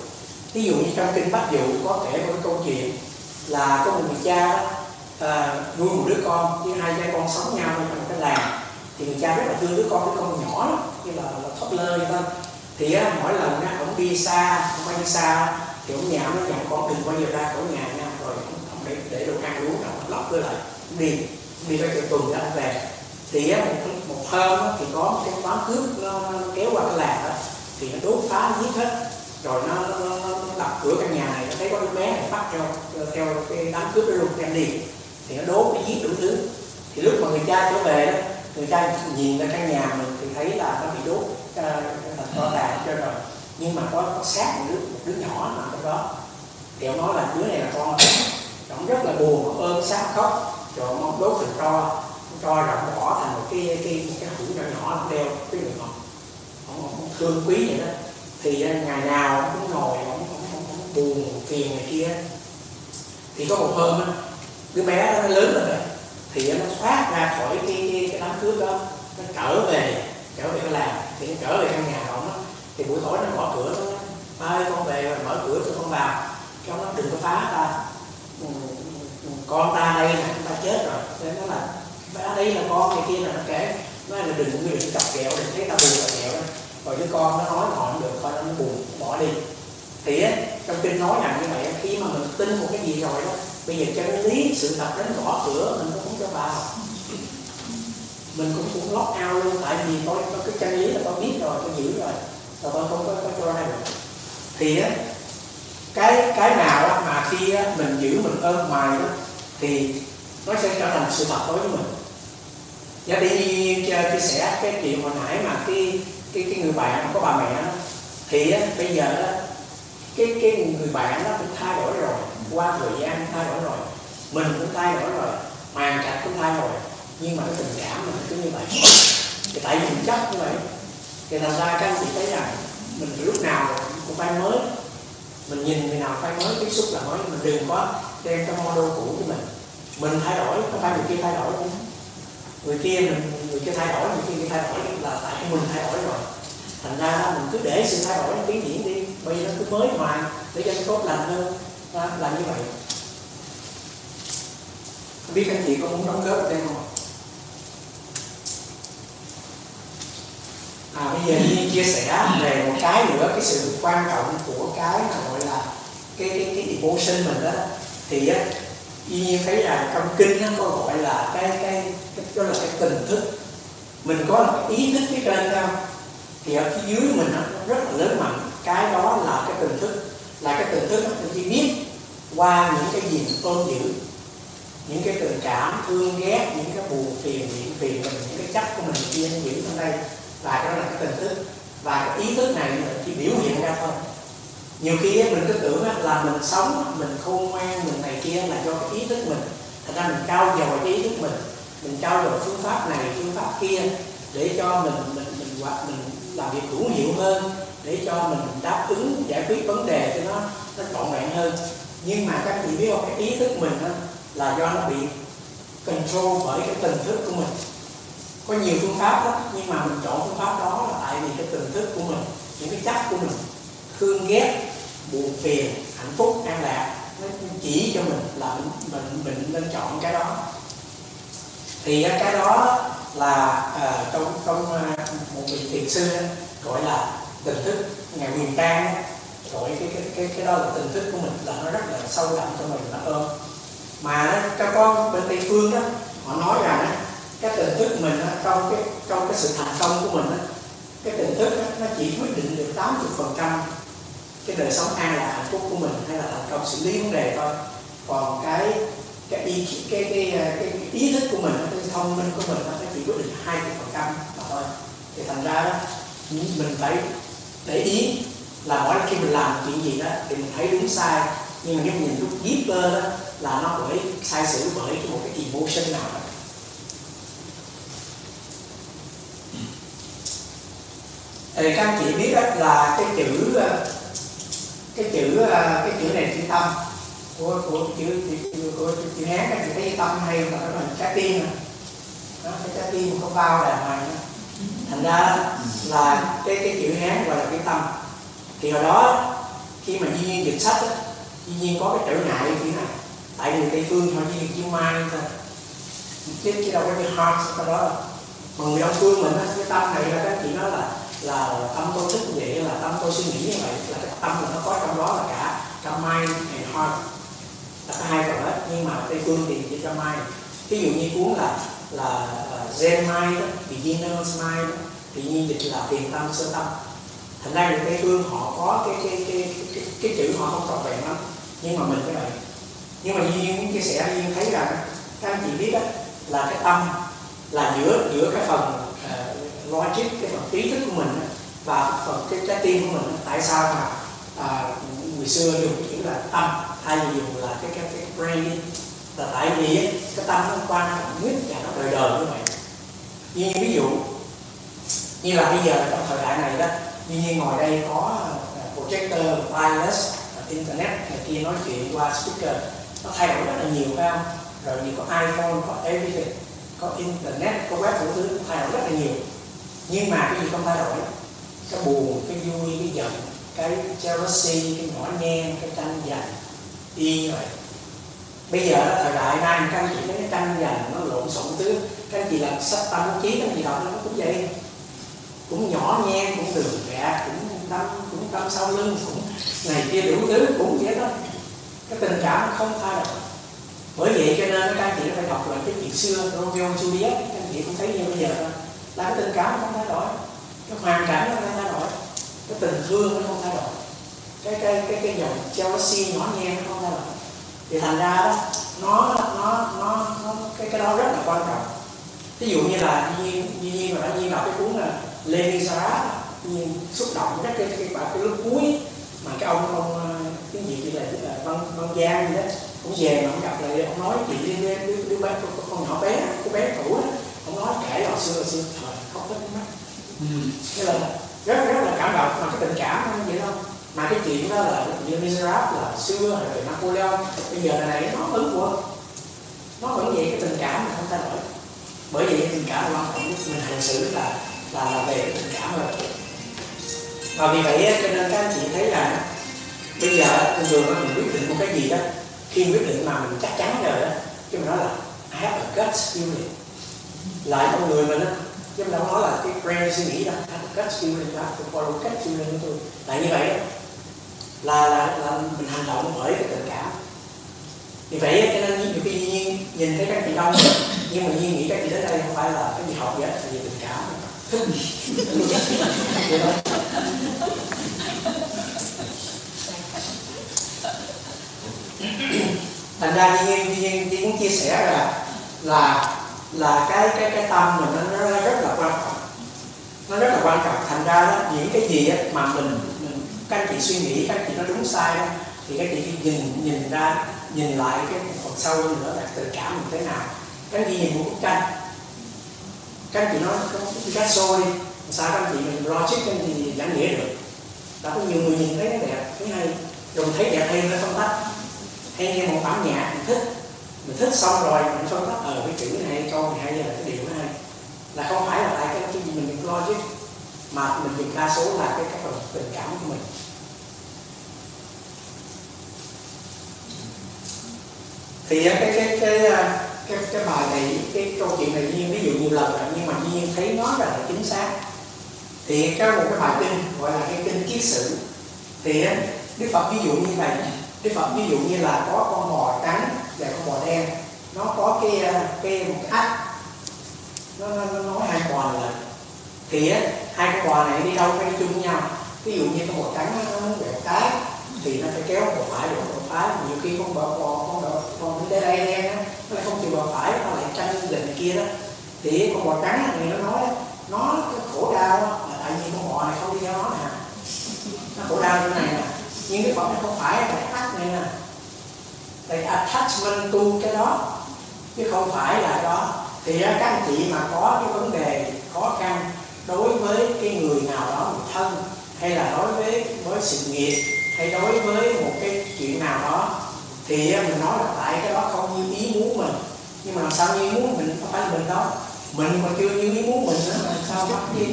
Ví dụ như trong kinh bắt dụ có kể một cái câu chuyện là có một người cha đó, à, nuôi một đứa con với hai cha con sống nhau trong một cái làng thì người cha rất là thương đứa con đứa con nhỏ đó, như là, là thấp lơ vậy thôi. Thì á, mỗi lần á, ông đi xa ông đi xa thì ông nhà nó dặn con đừng bao giờ ra khỏi nhà nha. Rồi ông để để đồ ăn uống ông lọc cơ lại đi đi ra chợ tuần ra ông về. Thì á, một, một hôm á, thì có một cái toán cướp nó, kéo qua cái làng đó thì nó đốt phá giết hết. Rồi nó, nó, nó, nó đập cửa căn nhà này nó thấy có đứa bé này bắt theo theo cái đám cướp đó luôn đem đi thì nó đốt nó giết đủ thứ. Thì lúc mà người cha trở về đó người cha nhìn ra căn nhà mình thì thấy là nó bị đốt thành to đàn cho rồi. Nhưng mà có, có xác một đứa một đứa nhỏ nằm trong đó. Thì ông nói là đứa này là con. Ông rất là buồn ôm xác khóc. Rồi ông đốt thành tro tro rộng bỏ thành một cái cái cái hũ nhỏ nhỏ ông đeo cái người ông, ông, ông thương quý vậy đó. Thì à, ngày nào ông cũng ngồi ông, ông, ông, ông buồn phiền này kia. Thì có một hôm á đứa bé đó nó lớn rồi. Thì nó thoát ra khỏi cái cái, cái đám cướp đó. Nó trở về trở về nó làm. Thì nó trở về căn nhà ông á thì buổi tối nó mở cửa nó ba ơi con về rồi mở cửa cho con vào. Cho nó đừng có phá ta. Ừ, ừ, con ta đây nè ta chết rồi. Nên nó là ba đây là con này kia là nó kể nói là đừng có đừng chọc kẹo đừng thấy ta buồn là kẹo đó. Rồi đứa con nó nói họ không được coi nó buồn bỏ đi. Thì á trong kinh nói rằng như vậy khi mà mình tin một cái gì rồi đó bây giờ chân lý sự thật đến gõ cửa mình cũng không cho vào mình cũng cũng lót ao luôn tại vì tôi có cái chân lý là tôi biết rồi tôi giữ rồi rồi tôi không có, có cho ra được. Thì á cái cái nào á, mà khi á, mình giữ mình ơn ngoài đó thì nó sẽ trở thành sự thật đối với mình. Giá đi chia, chia sẻ cái chuyện hồi nãy mà cái cái cái người bạn có bà mẹ đó, thì á, bây giờ đó, cái cái người bạn đó cũng thay đổi rồi qua thời gian thay đổi rồi, mình cũng thay đổi rồi, màn cảnh cũng thay đổi, nhưng mà cái tình cảm mình cứ như vậy. Thì tại vì mình chấp như vậy, thì thành ra các anh chị thấy rằng mình lúc nào cũng phải mới. Mình nhìn người nào phải mới, tiếp xúc là mới, mình đừng có đem cái model cũ của mình. Mình thay đổi không phải người kia thay đổi không? Người kia mình, người kia thay đổi, người kia thay đổi, là tại mình thay đổi rồi. Thành ra mình cứ để sự thay đổi nó tiến triển đi, bây giờ nó cứ mới hoài, để cho nó tốt lành hơn đó, là như vậy. Không biết anh chị có muốn đóng góp ở đây không? À bây giờ đi chia sẻ về một cái nữa cái sự quan trọng của cái mà gọi là cái cái cái devotion mình đó. Thì á y nhiên thấy là trong kinh nó có gọi là cái cái, cái đó là cái tình thức. Mình có là ý thức phía trên không? Thì ở phía dưới mình nó rất là lớn mạnh. Cái đó là cái tình thức. Là cái tình thức nó chỉ biết qua những cái gì mình tôn giữ, những cái tình cảm thương ghét, những cái buồn phiền, những phiền mình, những cái chấp của mình kia nó giữ trong đây, và đó là cái tình thức. Và cái ý thức này mình chỉ biểu hiện ra thôi. Nhiều khi mình cứ tưởng là mình sống, mình khôn ngoan, mình này kia là do cái ý thức mình. Thành ra mình trao dồi cái ý thức mình mình trao dồi phương pháp này, phương pháp kia để cho mình mình mình hoặc mình làm việc hữu hiệu hơn, để cho mình đáp ứng, giải quyết vấn đề cho nó nó trọn vẹn hơn nhưng mà các chị biết không? Cái ý thức mình đó, là do nó bị control bởi cái tình thức của mình. Có nhiều phương pháp đó nhưng mà mình chọn phương pháp đó là tại vì cái tình thức của mình những cái chấp của mình thương ghét buồn phiền hạnh phúc an lạc nó chỉ cho mình là mình mình, nên chọn cái đó. Thì cái đó là uh, trong trong uh, một vị thiền sư gọi là tình thức ngày quyền trang gọi cái cái cái cái đó là tình thức của mình là nó rất là sâu đậm cho mình nó ôm. Mà nó cho con bên tây phương đó họ nói rằng đó, cái tình thức mình đó, trong cái trong cái sự thành công của mình đó, cái tình thức đó, nó chỉ quyết định được 80 phần trăm cái đời sống an lạc hạnh phúc của mình hay là thành công xử lý vấn đề thôi. Còn cái cái ý cái cái, cái, cái, cái ý thức của mình cái thông minh của mình nó chỉ quyết định hai phần trăm mà thôi. Thì thành ra đó mình phải để ý là mỗi khi mình làm chuyện gì đó thì mình thấy đúng sai nhưng mà nếu nhìn lúc deeper đó là nó bởi sai sử bởi cái một cái emotion nào đó. Thì các anh chị biết đó là cái chữ cái chữ cái chữ này chữ tâm của của chữ chữ của chữ, chữ hán các chị thấy tâm hay là nó là trái tim này cái trái tim không bao đàng hoàng thành ra là cái cái chữ hán gọi là cái tâm thì hồi đó khi mà duy nhiên dịch sách á duy nhiên có cái trở ngại như thế này. Tại vì tây phương họ chỉ chữ mai thôi. Chứ chứ đâu có chữ heart sau đó mà người đông phương mình á cái tâm này là các chị nói là là tâm tôi thức như vậy là tâm tôi suy nghĩ như vậy là cái tâm mình nó có trong đó là cả trong mind and heart. Là có hai phần hết nhưng mà tây phương thì chỉ trong mind. Ví dụ như cuốn là là Zen mind đó, beginner's mind đó, thì nhiên dịch là tiền tâm sơ tâm thành ra người tây phương họ có cái cái cái cái, cái, cái chữ họ không trọn vẹn lắm. Nhưng mà mình cái này nhưng mà duyên muốn chia sẻ duyên thấy rằng các anh chị biết đó, là cái tâm là giữa giữa cái phần uh, logic cái phần trí thức của mình và phần cái trái tim của mình tại sao mà uh, người xưa dùng chữ là tâm thay vì dùng là cái cái, cái brain là tại vì cái tâm nó quan trọng nhất và nó đời đời như vậy như ví dụ như là bây giờ trong thời đại này đó như nhiên ngồi đây có à, projector, wireless à, internet này kia nói chuyện qua speaker. Nó thay đổi rất là nhiều, phải không? Rồi thì có iphone, có everything, có internet, có web, đủ thứ thay đổi rất là nhiều. Nhưng mà cái gì không thay đổi? Cái buồn, cái vui, cái giận, cái jealousy, cái nhỏ nhen cái tranh giành, y vậy. Bây giờ thời đại nay các anh chị thấy cái tranh giành nó lộn xộn thứ, các anh chị làm sách tâm trí cái gì đó đọc nó cũng vậy cũng nhỏ nhen cũng đường gạt dạ, cũng tâm cũng tâm sau lưng cũng này kia đủ thứ cũng vậy đó cái tình cảm nó không thay đổi. Bởi vậy cho nên các anh chị phải đọc lại cái chuyện xưa Romeo Juliet các anh chị cũng thấy như bây giờ đó là cái tình cảm nó không thay đổi cái hoàn cảnh nó không thay đổi cái tình thương nó không thay đổi. Cái cái cái cái dòng jealousy nhỏ nhen nó không thay đổi. Thì thành ra đó nó nó nó, nó cái cái đó rất là quan trọng. Ví dụ như là như nhiên nhiên mà đã nhiên đọc cái cuốn là Lê nhiên xúc động rất cái cái, cái, cái lúc cuối mà cái ông ông cái gì chỉ là văn văn giang gì đó cũng về mà ông gặp lại ông nói chuyện đứa, đứa, đứa bé con, con nhỏ bé cô bé cũ đó ông nói kể hồi xưa hồi xưa thời khóc hết mắt ừ. thế là rất rất là cảm động. Mà cái tình cảm không vậy đâu mà cái chuyện đó là như Miserable là xưa rồi Napoleon. Bây giờ là này nó vẫn của nó vẫn vậy cái tình cảm mà không thay đổi. Bởi cái tình cảm quan trọng nhất mình hành xử là là là về tình cảm rồi. Và vì vậy cho nên các anh chị thấy là bây giờ thường thường mình quyết định một cái gì đó khi quyết định mà mình chắc chắn rồi đó chứ mình nói là I have a gut feeling. Lại con người mình á chứ mình đâu nói là cái brain suy nghĩ đâu I have a gut feeling I have to follow gut feeling của tôi. Là như vậy đó là, là là mình hành động bởi cái tình cảm. Vì vậy cho nên nhiều khi nhiên nhìn thấy các chị đông nhưng mà nhiên nghĩ các chị đến đây không phải là cái gì học vậy thành ra như nhiên nhiên muốn chia sẻ là là là cái cái cái tâm mình nó, nó rất là quan trọng. Nó rất là quan trọng. Thành ra đó những cái gì mà mình mình các anh chị suy nghĩ các anh chị nó đúng sai đó thì các chị nhìn nhìn ra nhìn lại cái phần sâu hơn nữa là tự cảm mình thế nào. Các anh chị nhìn một bức tranh các chị nói có cá sôi sao các chị mình logic các cái gì giảng nghĩa được. Đã có nhiều người nhìn thấy nó đẹp, thấy hay. Rồi thấy đẹp hay nó phân tách hay nghe một bản nhạc mình thích mình thích xong rồi mình phân tách ờ cái chữ này hay, câu này hay là cái điệu nó hay. Là không phải là tại cái cái gì mình logic mà mình dùng đa số là cái cái phần tình cảm của mình. Thì ờ, cái cái cái ờ, cái cái, bài này cái câu chuyện này nhiên ví dụ nhiều lần rồi nhưng mà nhiên thấy nó rất là chính xác. Thì có một cái bài kinh gọi là cái kinh kiết sử. Thì đức phật ví dụ như này đức phật ví dụ như là có con bò trắng và con bò đen. Nó có cái à, cái một cái ách. Nó, nó, nó nói hai bò là thì á hai con bò này đi đâu phải đi chung với nhau. Ví dụ như con bò trắng nó muốn về cái thì nó phải kéo bò phải rồi bò phải. Nhiều khi con bò bò, con bò con cái đây đen á, nó lại không chịu bò phải, nó lại tranh giành kia đó. Thì con bò trắng thì nó nói, nó cái khổ đau là tại vì con bò này không đi theo nó nè. Nó khổ đau như này nè. Nhưng cái phẩm này không phải, là ác này nè. Tại attachment to cái đó, chứ không phải là đó. Thì các anh chị mà có cái vấn đề, khó khăn đối với cái người nào đó người thân, hay là đối với với sự nghiệp hay đối với một cái chuyện nào đó thì mình nói là tại cái đó không như ý muốn mình. Nhưng mà làm sao như ý muốn mình? Không phải là mình đâu. Mình mà chưa như ý muốn mình nữa làm sao bắt đi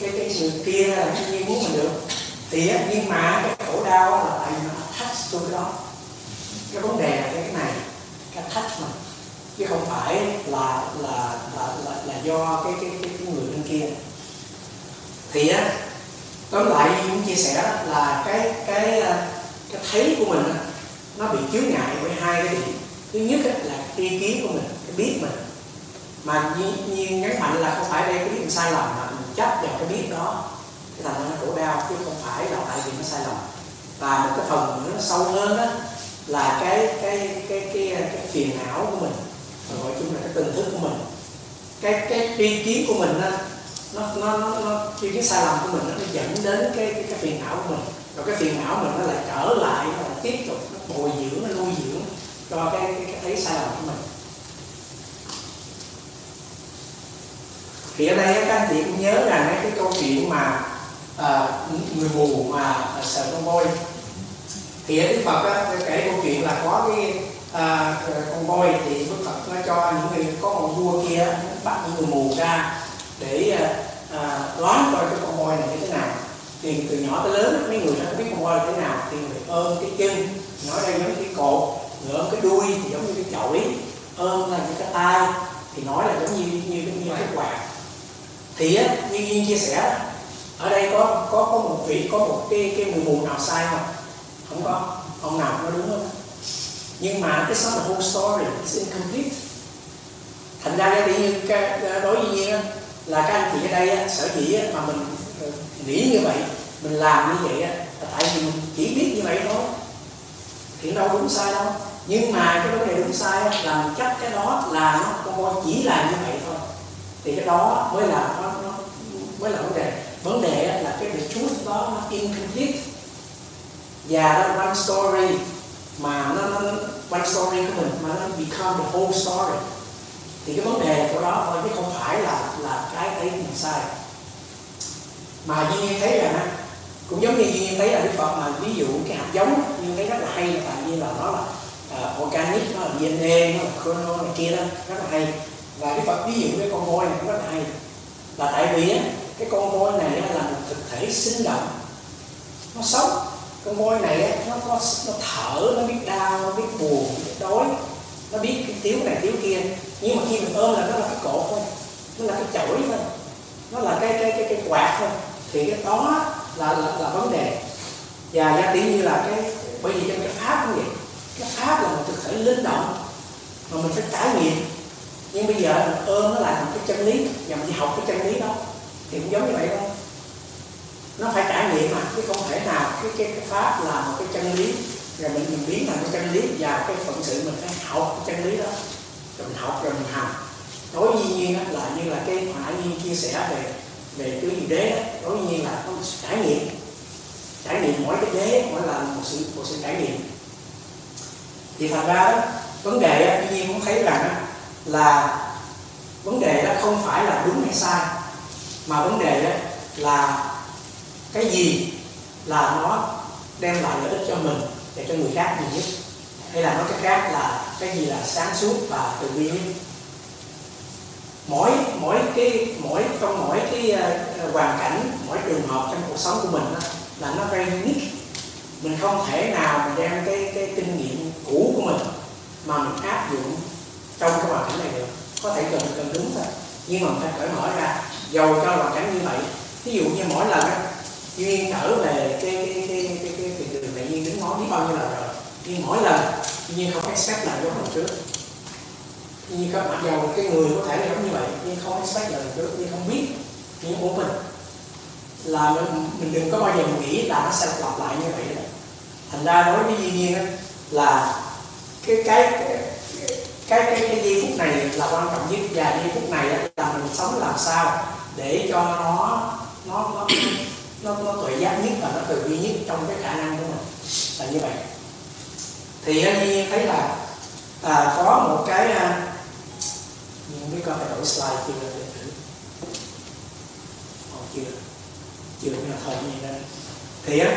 cái cái người kia là như ý muốn mình được. Thì nhưng mà cái khổ đau là tại vì nó thách tôi đó. Cái vấn đề là cái này cái thách mà chứ không phải là là là là, là do cái cái cái, cái người bên kia. Thì á tóm lại như cũng chia sẻ là cái cái ờ, cái thấy của mình nó bị chướng ngại bởi hai cái điểm. Thứ nhất là tri kiến của mình cái biết mình. Mà như, như nhấn mạnh là không phải đây cái biết mình sai lầm mà mình chấp vào cái biết đó. Cái thành nó khổ đau chứ không phải là tại vì nó sai lầm. Và một cái phần nữa nó sâu hơn đó là cái cái cái cái cái, cái phiền não của mình. Gọi chung là cái tình thức của mình. Cái cái tri kiến của mình đó, nó nó nó, nó khi cái sai lầm của mình nó, nó dẫn đến cái, cái cái phiền não của mình. Rồi cái phiền não mình nó lại trở lại nó lại tiếp tục nó bồi dưỡng nó nuôi dưỡng cho cái cái, cái thấy sai lầm của mình. Thì ở đây các anh chị cũng nhớ rằng cái câu chuyện mà à, người mù mà à, sợ con voi. Thì ở đức phật á, kể câu chuyện là có cái à, con voi thì đức phật nó cho những người có một vua kia bắt những người mù ra đoán coi cái con voi này như thế nào. Thì từ nhỏ tới lớn mấy người nó biết con voi là thế nào. Thì người ôm cái chân nói đây giống cái cột người ôm cái đuôi thì giống như cái chổi ôm là những cái tay thì nói là giống như như, như, như cái quạt. thì á, như Duyên chia sẻ ở đây có có có một vị có một cái cái người mù nào sai không không có. Ông nào nó đúng không nhưng mà cái not the whole story it's incomplete. Thành ra cái như đối với nhiên là các anh chị ở đây sở dĩ mà mình ờ, nghĩ như vậy mình làm như vậy là tại vì mình chỉ biết như vậy thôi. Thì đâu đúng sai đâu. Nhưng mà cái vấn đề đúng sai là mình chấp cái đó là nó con voi chỉ là như vậy thôi. Thì cái đó mới là nó, nó mới là vấn đề. Vấn đề là cái việc truth đó nó incomplete. Và nó one story mà nó, nó one story của mình mà nó become the whole story thì cái vấn đề của đó thôi chứ không phải là là cái thấy mình sai. Mà duy nhiên thấy rằng cũng giống như duy nhiên thấy là đức phật mà ví dụ cái hạt giống duy thấy rất là hay là tại vì là nó là uh, organic nó là dna nó là chrono này kia đó rất là hay. Và đức phật ví dụ cái con voi này cũng rất là hay. Là tại vì á, cái con voi này là một thực thể sinh động. Nó sống. Con voi này á nó có nó thở nó biết đau nó biết buồn nó biết đói nó biết cái thiếu này thiếu kia. Nhưng mà khi mình ôm là nó là cái cột thôi nó là cái chổi thôi. Nó là cái cái cái cái quạt thôi. Thì cái đó là là, là vấn đề. Và gia tỷ như là cái bởi vì trong cái pháp cũng vậy. Cái pháp là một thực thể linh động mà mình phải trải nghiệm. Nhưng bây giờ mình ôm nó lại thành cái chân lý và mình đi học cái chân lý đó thì cũng giống như vậy thôi. Nó phải trải nghiệm mà chứ không thể nào cái cái, cái pháp là một cái chân lý rồi mình mình biến thành cái chân lý và cái phận sự mình phải học cái chân lý đó. Rồi mình học rồi mình hành. Đối với nhiên là như là cái hải nhiên chia sẻ về về cái gì đế đối với nhiên là có một sự trải nghiệm. Trải nghiệm mỗi cái đế mỗi là một sự một sự trải nghiệm. Thì thành ra đó vấn đề đó, tuy nhiên cũng thấy rằng là vấn đề đó không phải là đúng hay sai mà vấn đề đó là cái gì là nó đem lại lợi ích cho mình để cho người khác nhìn nhất hay là nói cách khác là cái gì là sáng suốt và từ bi nhất. Mỗi mỗi cái mỗi trong mỗi cái uh, hoàn cảnh mỗi trường hợp trong cuộc sống của mình đó, là nó very unique. Mình không thể nào mình đem cái cái kinh nghiệm cũ của mình mà mình áp dụng trong cái hoàn cảnh này được. Có thể cần cần đúng thôi. Nhưng mà mình phải cởi mở ra dầu cho hoàn cảnh như vậy. Ví dụ như mỗi lần á duyên trở về cái cái cái cái cái, nói biết bao nhiêu lần rồi. Nhưng mỗi lần duyên không expect là giống lần trước. Như các mặc dầu cái người có thể giống như vậy nhưng không expect lần trước nhưng không biết nhưng của mình. Là mình, mình đừng có bao giờ mình nghĩ là nó sẽ lặp lại như vậy đó. thành ra đối với duy nhiên là cái cái cái cái cái, cái giây phút này là quan trọng nhất. Và giây phút này là mình sống làm sao để cho nó nó nó nó, nó tuệ giác nhất và nó tự bi nhất trong cái khả năng của mình là như vậy. Thì anh thấy là à, có một cái à, cái biết có phải đổi slide chưa để thử. Ồ, chưa chưa nhưng mà thôi như đây thì á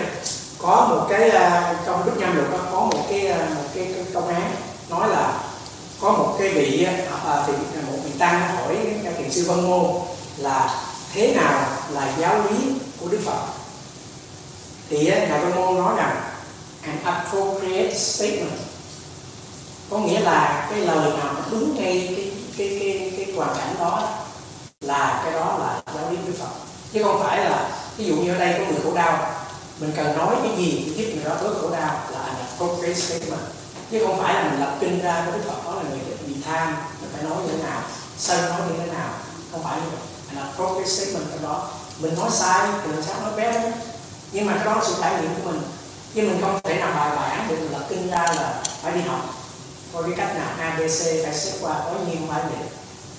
có một cái à, trong đức nhân được có, một cái à, một cái, cái công án nói là có một cái vị à, à thì à, một vị tăng hỏi các thiền sư Vân Môn là thế nào là giáo lý của Đức Phật? Thì ngài Vân Môn nói rằng an appropriate statement. Có nghĩa là cái lời nào nó đúng ngay cái cái cái cái hoàn cảnh đó là cái đó là giáo lý Đức Phật. Chứ không phải là, ví dụ như ở đây có người khổ đau, mình cần nói cái gì giúp người đó bớt khổ đau là an appropriate statement. Chứ không phải là mình lập kinh ra với Đức Phật, đó là người bị tham, mình phải nói như thế nào, sân nói như thế nào. Không phải như vậy. An appropriate statement cái đó. Mình nói sai thì làm sao nói bé nhưng mà cái đó là sự trải nghiệm của mình nhưng mình không thể làm bài bản được mình lập kinh ra là phải đi học. Coi cái cách nào abc phải xếp qua có nhiều không phải vậy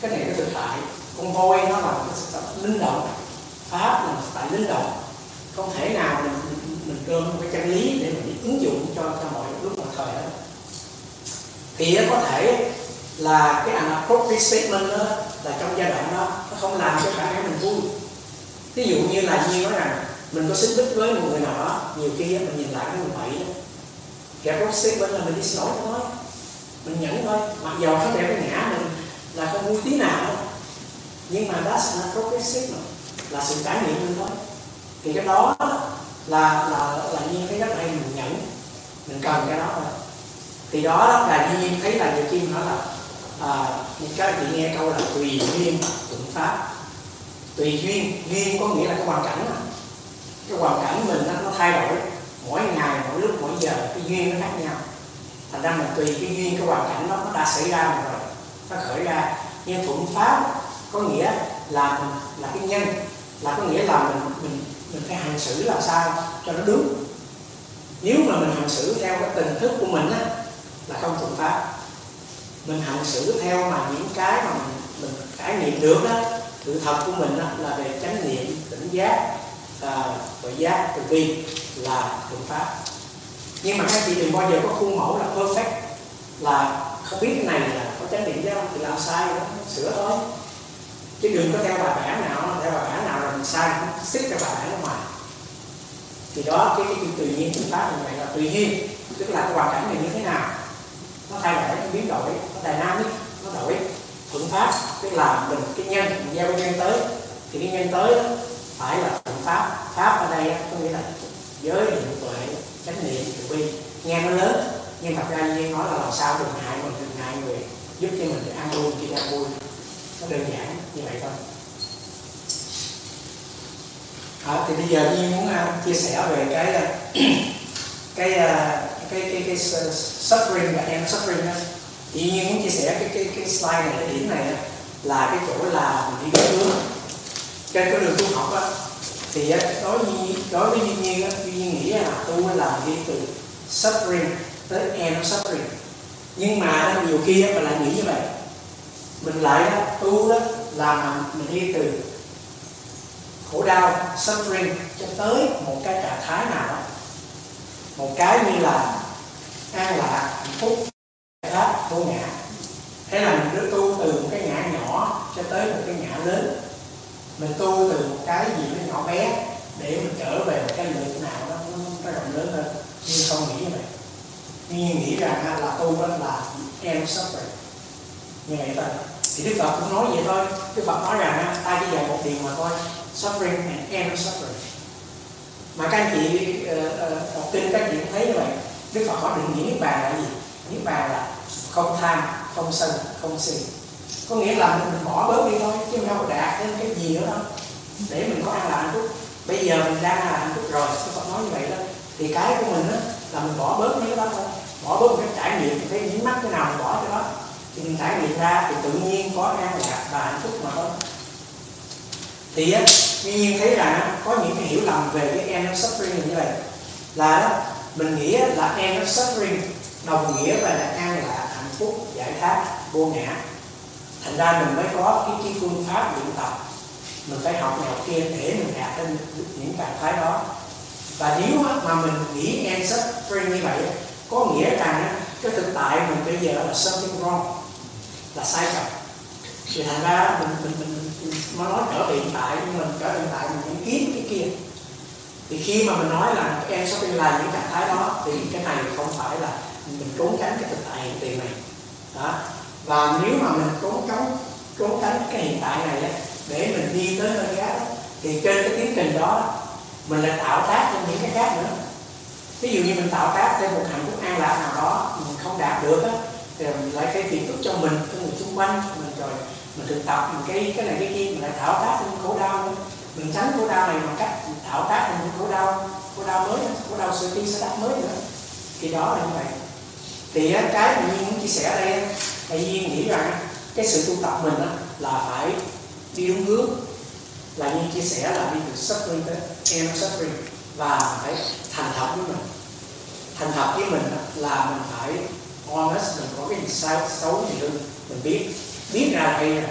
cái này nó thực tại con voi nó là một cái linh động. Pháp là một tại linh động. Không thể nào mình mình ôm một cái chân lý để mình ứng dụng cho cho mọi lúc mọi thời đó. Thì có thể là cái appropriate statement đó là trong giai đoạn đó, nó không làm cho cả mình vui. Ví dụ như là như nói rằng mình có xích mích với một người nào đó nhiều khi mình nhìn lại cái mình bậy đó. Kẻ có xích bên là mình đi xin lỗi thôi. Mình nhẫn thôi. Mặc dầu nó đẹp cái ngã mình là không vui tí nào nhưng mà that's not progressive mà là sự trải nghiệm mình thôi. Thì cái đó là là là nhiên thấy rất hay mình nhẫn mình cần cái đó thôi. Thì đó là nhiên thấy là nhiều khi nói là à, các chị nghe câu là tùy duyên tụng pháp. Tùy duyên duyên có nghĩa là cái hoàn cảnh mà cái hoàn cảnh mình nó, nó thay đổi. Mỗi ngày mỗi lúc mỗi giờ cái duyên nó khác nhau. Thành ra mình tùy cái duyên cái hoàn cảnh đó nó đã xảy ra rồi. Nó khởi ra nhưng thuận pháp có nghĩa là mình là cái nhân là có nghĩa là mình mình mình phải hành xử làm sao cho nó đúng. Nếu mà mình hành xử theo cái tình thức của mình á là không thuận pháp. Mình hành xử theo mà những cái mà mình, mình trải nghiệm được đó sự thật của mình đó, là về chánh niệm tỉnh giác à, gọi giác từ bi là thuận pháp. Nhưng mà các chị đừng bao giờ có khuôn mẫu là perfect là không biết cái này là có chánh niệm chứ thì làm sai đó sửa thôi. Chứ đừng có theo bài bản nào theo bài bản nào là mình sai xích cái bài bản ở ngoài. Thì đó cái cái tự nhiên chúng ta như vậy là tự nhiên tức là cái hoàn cảnh này như thế nào. Nó thay đổi nó biến đổi nó tài năng nó đổi. Thuận pháp tức là mình cái nhân mình gieo cái nhân tới. Thì cái nhân tới đó, phải là thuận pháp. Pháp ở đây có nghĩa là giới định tuệ chánh niệm từ bi. Nghe nó lớn nhưng thật ra như nói là làm sao đừng hại mình đừng hại người giúp cho mình được an vui khi an vui. Nó đơn giản như vậy thôi. À, thì bây giờ như muốn uh, chia sẻ về cái uh, cái, uh, cái cái cái suffering và em suffering đó thì như muốn chia sẻ cái cái cái slide này cái điểm này là cái chỗ là mình đi hướng trên cái đường tu học á thì đối với đối với duyên nhiên á duyên nhiên nghĩ là tu là đi từ suffering tới end suffering. Nhưng mà nhiều khi á, mình lại nghĩ như vậy. Mình lại đó, tu đó là mình đi từ khổ đau suffering cho tới một cái trạng thái nào đó một cái như là an lạc hạnh phúc đó vô ngã. Thế là mình cứ tu từ một cái ngã nhỏ cho tới một cái ngã lớn mình tu từ một cái gì nó nhỏ bé để mình trở về một cái lượng nào đó nó, nó rộng lớn hơn. Nhưng không nghĩ như vậy. Nhưng nghĩ rằng là tu đó là em suffering. Như vậy thôi. Thì Đức Phật cũng nói vậy thôi. Đức Phật nói rằng ta chỉ dạy một điều mà thôi. Suffering and end suffering. Mà các anh chị uh, uh, kinh các anh chị cũng thấy như vậy. Đức Phật có định nghĩa niết bàn là gì? Niết bàn là không tham không sân không si có nghĩa là mình bỏ bớt đi thôi, chứ không đâu đạt đến cái gì nữa đâu. Để mình có ăn là hạnh phúc. Bây giờ mình đang là hạnh phúc rồi Đức Phật nói như vậy đó? Thì cái của mình đó là mình bỏ bớt mấy cái đó thôi. Bỏ bớt cái trải nghiệm, cái dính mắt cái nào mình bỏ cái đó. Thì mình trải nghiệm ra thì tự nhiên có an lạc và hạnh phúc mà thôi. Thì á tuy nhiên thấy rằng có những cái hiểu lầm về cái end of suffering như vậy. Là đó, mình nghĩ là end of suffering đồng nghĩa về là an lạc hạnh phúc, giải thoát, vô ngã thành ra mình mới có cái, cái phương pháp luyện tập. Mình phải học này học kia để mình đạt đến những trạng thái đó. Và nếu mà mình nghĩ ancestry như vậy có nghĩa rằng cái thực tại mình bây giờ là something wrong là sai trọng. thì thành ra mình mình mình, mình nó nói trở hiện tại nhưng mình trở hiện tại mình vẫn kiếm cái kia. Thì khi mà mình nói là em shopping là những trạng thái đó thì cái này không phải là mình trốn tránh cái thực tại hiện tiền này. Đó và nếu mà mình trốn tránh trốn tránh cái hiện tại này để mình đi tới nơi khác thì trên cái tiến trình đó, mình lại tạo tác cho những cái khác nữa. Ví dụ như mình tạo tác trên một hạnh phúc an lạc nào đó, mình không đạt được á, thì mình lại cái phiền phức cho mình, cho người xung quanh mình rồi mình thực tập mình cái cái này cái kia, mình lại tạo tác thêm khổ đau nữa. Mình tránh khổ đau này bằng cách tạo tác thêm khổ đau khổ đau mới, khổ đau sự đi sẽ đắc mới nữa. Thì đó là như vậy thì cái mà nhiên muốn chia sẻ ở đây là nhiên nghĩ rằng cái sự tu tập mình là phải đi đúng hướng. Là như chia sẻ là đi từ suffering tới end suffering và phải thành thật với mình. Thành thật với mình là mình phải honest mình có cái gì sai xấu gì hơn mình biết. Biết ra là hay là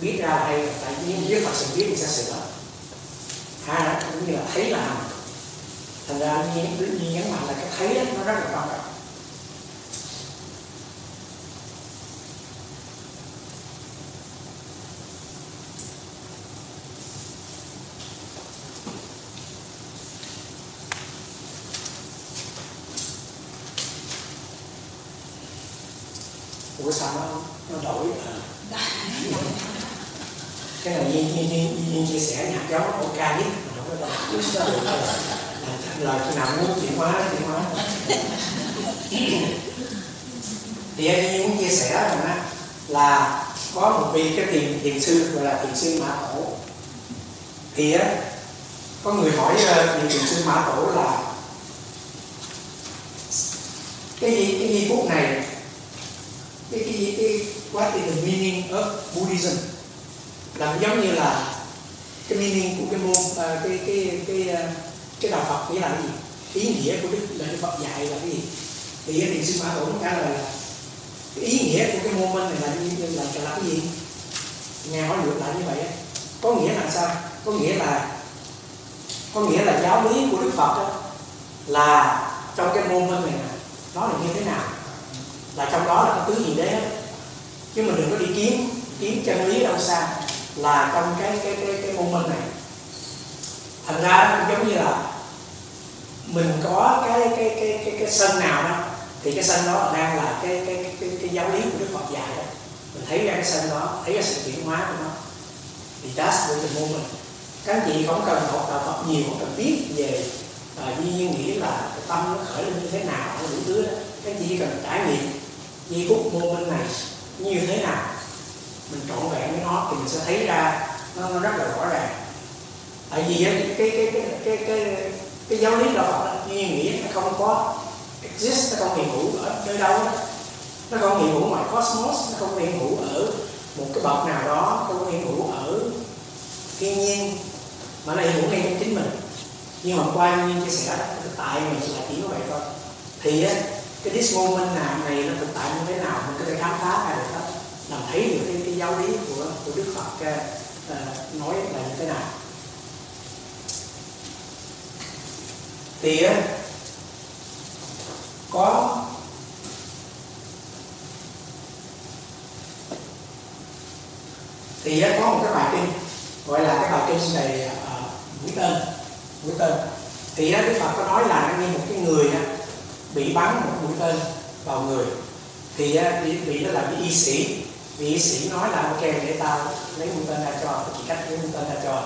biết ra là hay là tại vì biết Phật sự biết thì sẽ sửa. Hai là cũng như là thấy là thành ra như, như nhấn mạnh là cái thấy đó, nó rất là quan trọng. Ủa sao nó nó đổi à? cái này nhiên nhiên nhiên nhiên chia sẻ nhạc giáo nó ca nhất mà không có đâu là khi nào muốn chuyển hóa chuyển hóa. Thì anh muốn chia sẻ rằng là có một vị cái thiền thiền sư gọi là thiền sư mã tổ. Thì á có người hỏi thiền thiền sư mã tổ là cái gì cái giây phút này cái cái cái what is the meaning of Buddhism là giống như là cái meaning của cái môn uh, cái cái cái à, cái đạo Phật nghĩa là cái gì? Ý nghĩa của đức là đức Phật dạy là cái gì? Thì cái điện sư mã tổ trả lời là cái ý nghĩa của cái môn minh này là như là, là, là cái gì? Nghe hỏi ngược lại như vậy có nghĩa là sao? Có nghĩa là có nghĩa là giáo lý của đức Phật đó, là trong cái môn minh này nó là như thế nào? Là trong đó là có tứ gì đấy chứ mình đừng có đi kiếm kiếm chân lý đâu xa là trong cái cái cái cái môn minh này. Thành ra giống như là mình có cái cái cái cái cái sân nào đó thì cái sân đó đang là cái cái cái, cái, cái giáo lý của đức Phật dạy đó. Mình thấy ra cái sân đó thấy ra sự chuyển hóa của nó. Thì that's the môn mình. Các anh chị không cần học đạo Phật nhiều không cần biết về uh, duy nhiên nghĩ là cái tâm nó khởi lên như thế nào đủ thứ đó. Các anh chị chỉ cần trải nghiệm giây phút môn minh này như thế nào? Mình trọn vẹn với nó thì mình sẽ thấy ra nó, nó rất là rõ ràng. Tại vì cái cái cái cái cái cái, cái giáo lý đạo Phật như nghĩa nó không có exist nó không hiện hữu ở nơi đâu đó. nó không hiện hữu ngoài cosmos nó không hiện hữu ở một cái bậc nào đó không hiện hữu ở thiên nhiên mà nó hiện hữu ngay trong chính mình. Nhưng mà qua như chia sẻ tại mình là chỉ có vậy thôi. Thì á cái this moment nào này nó thực tại như thế nào mình có thể khám phá ra được hết. Làm thấy được cái, cái giáo lý của của Đức Phật uh, nói là như thế nào. Thì uh, có. Thì uh, có một cái bài kinh gọi là cái bài kinh này uh, ờ, mũi tên mũi tên. Thì Đức Phật có nói là như một cái người uh, bị bắn một mũi tên vào người. Thì bị bị đó là bị y sĩ. Vị y sĩ nói là ok để tao lấy mũi tên ra cho chỉ cách lấy mũi tên ra cho.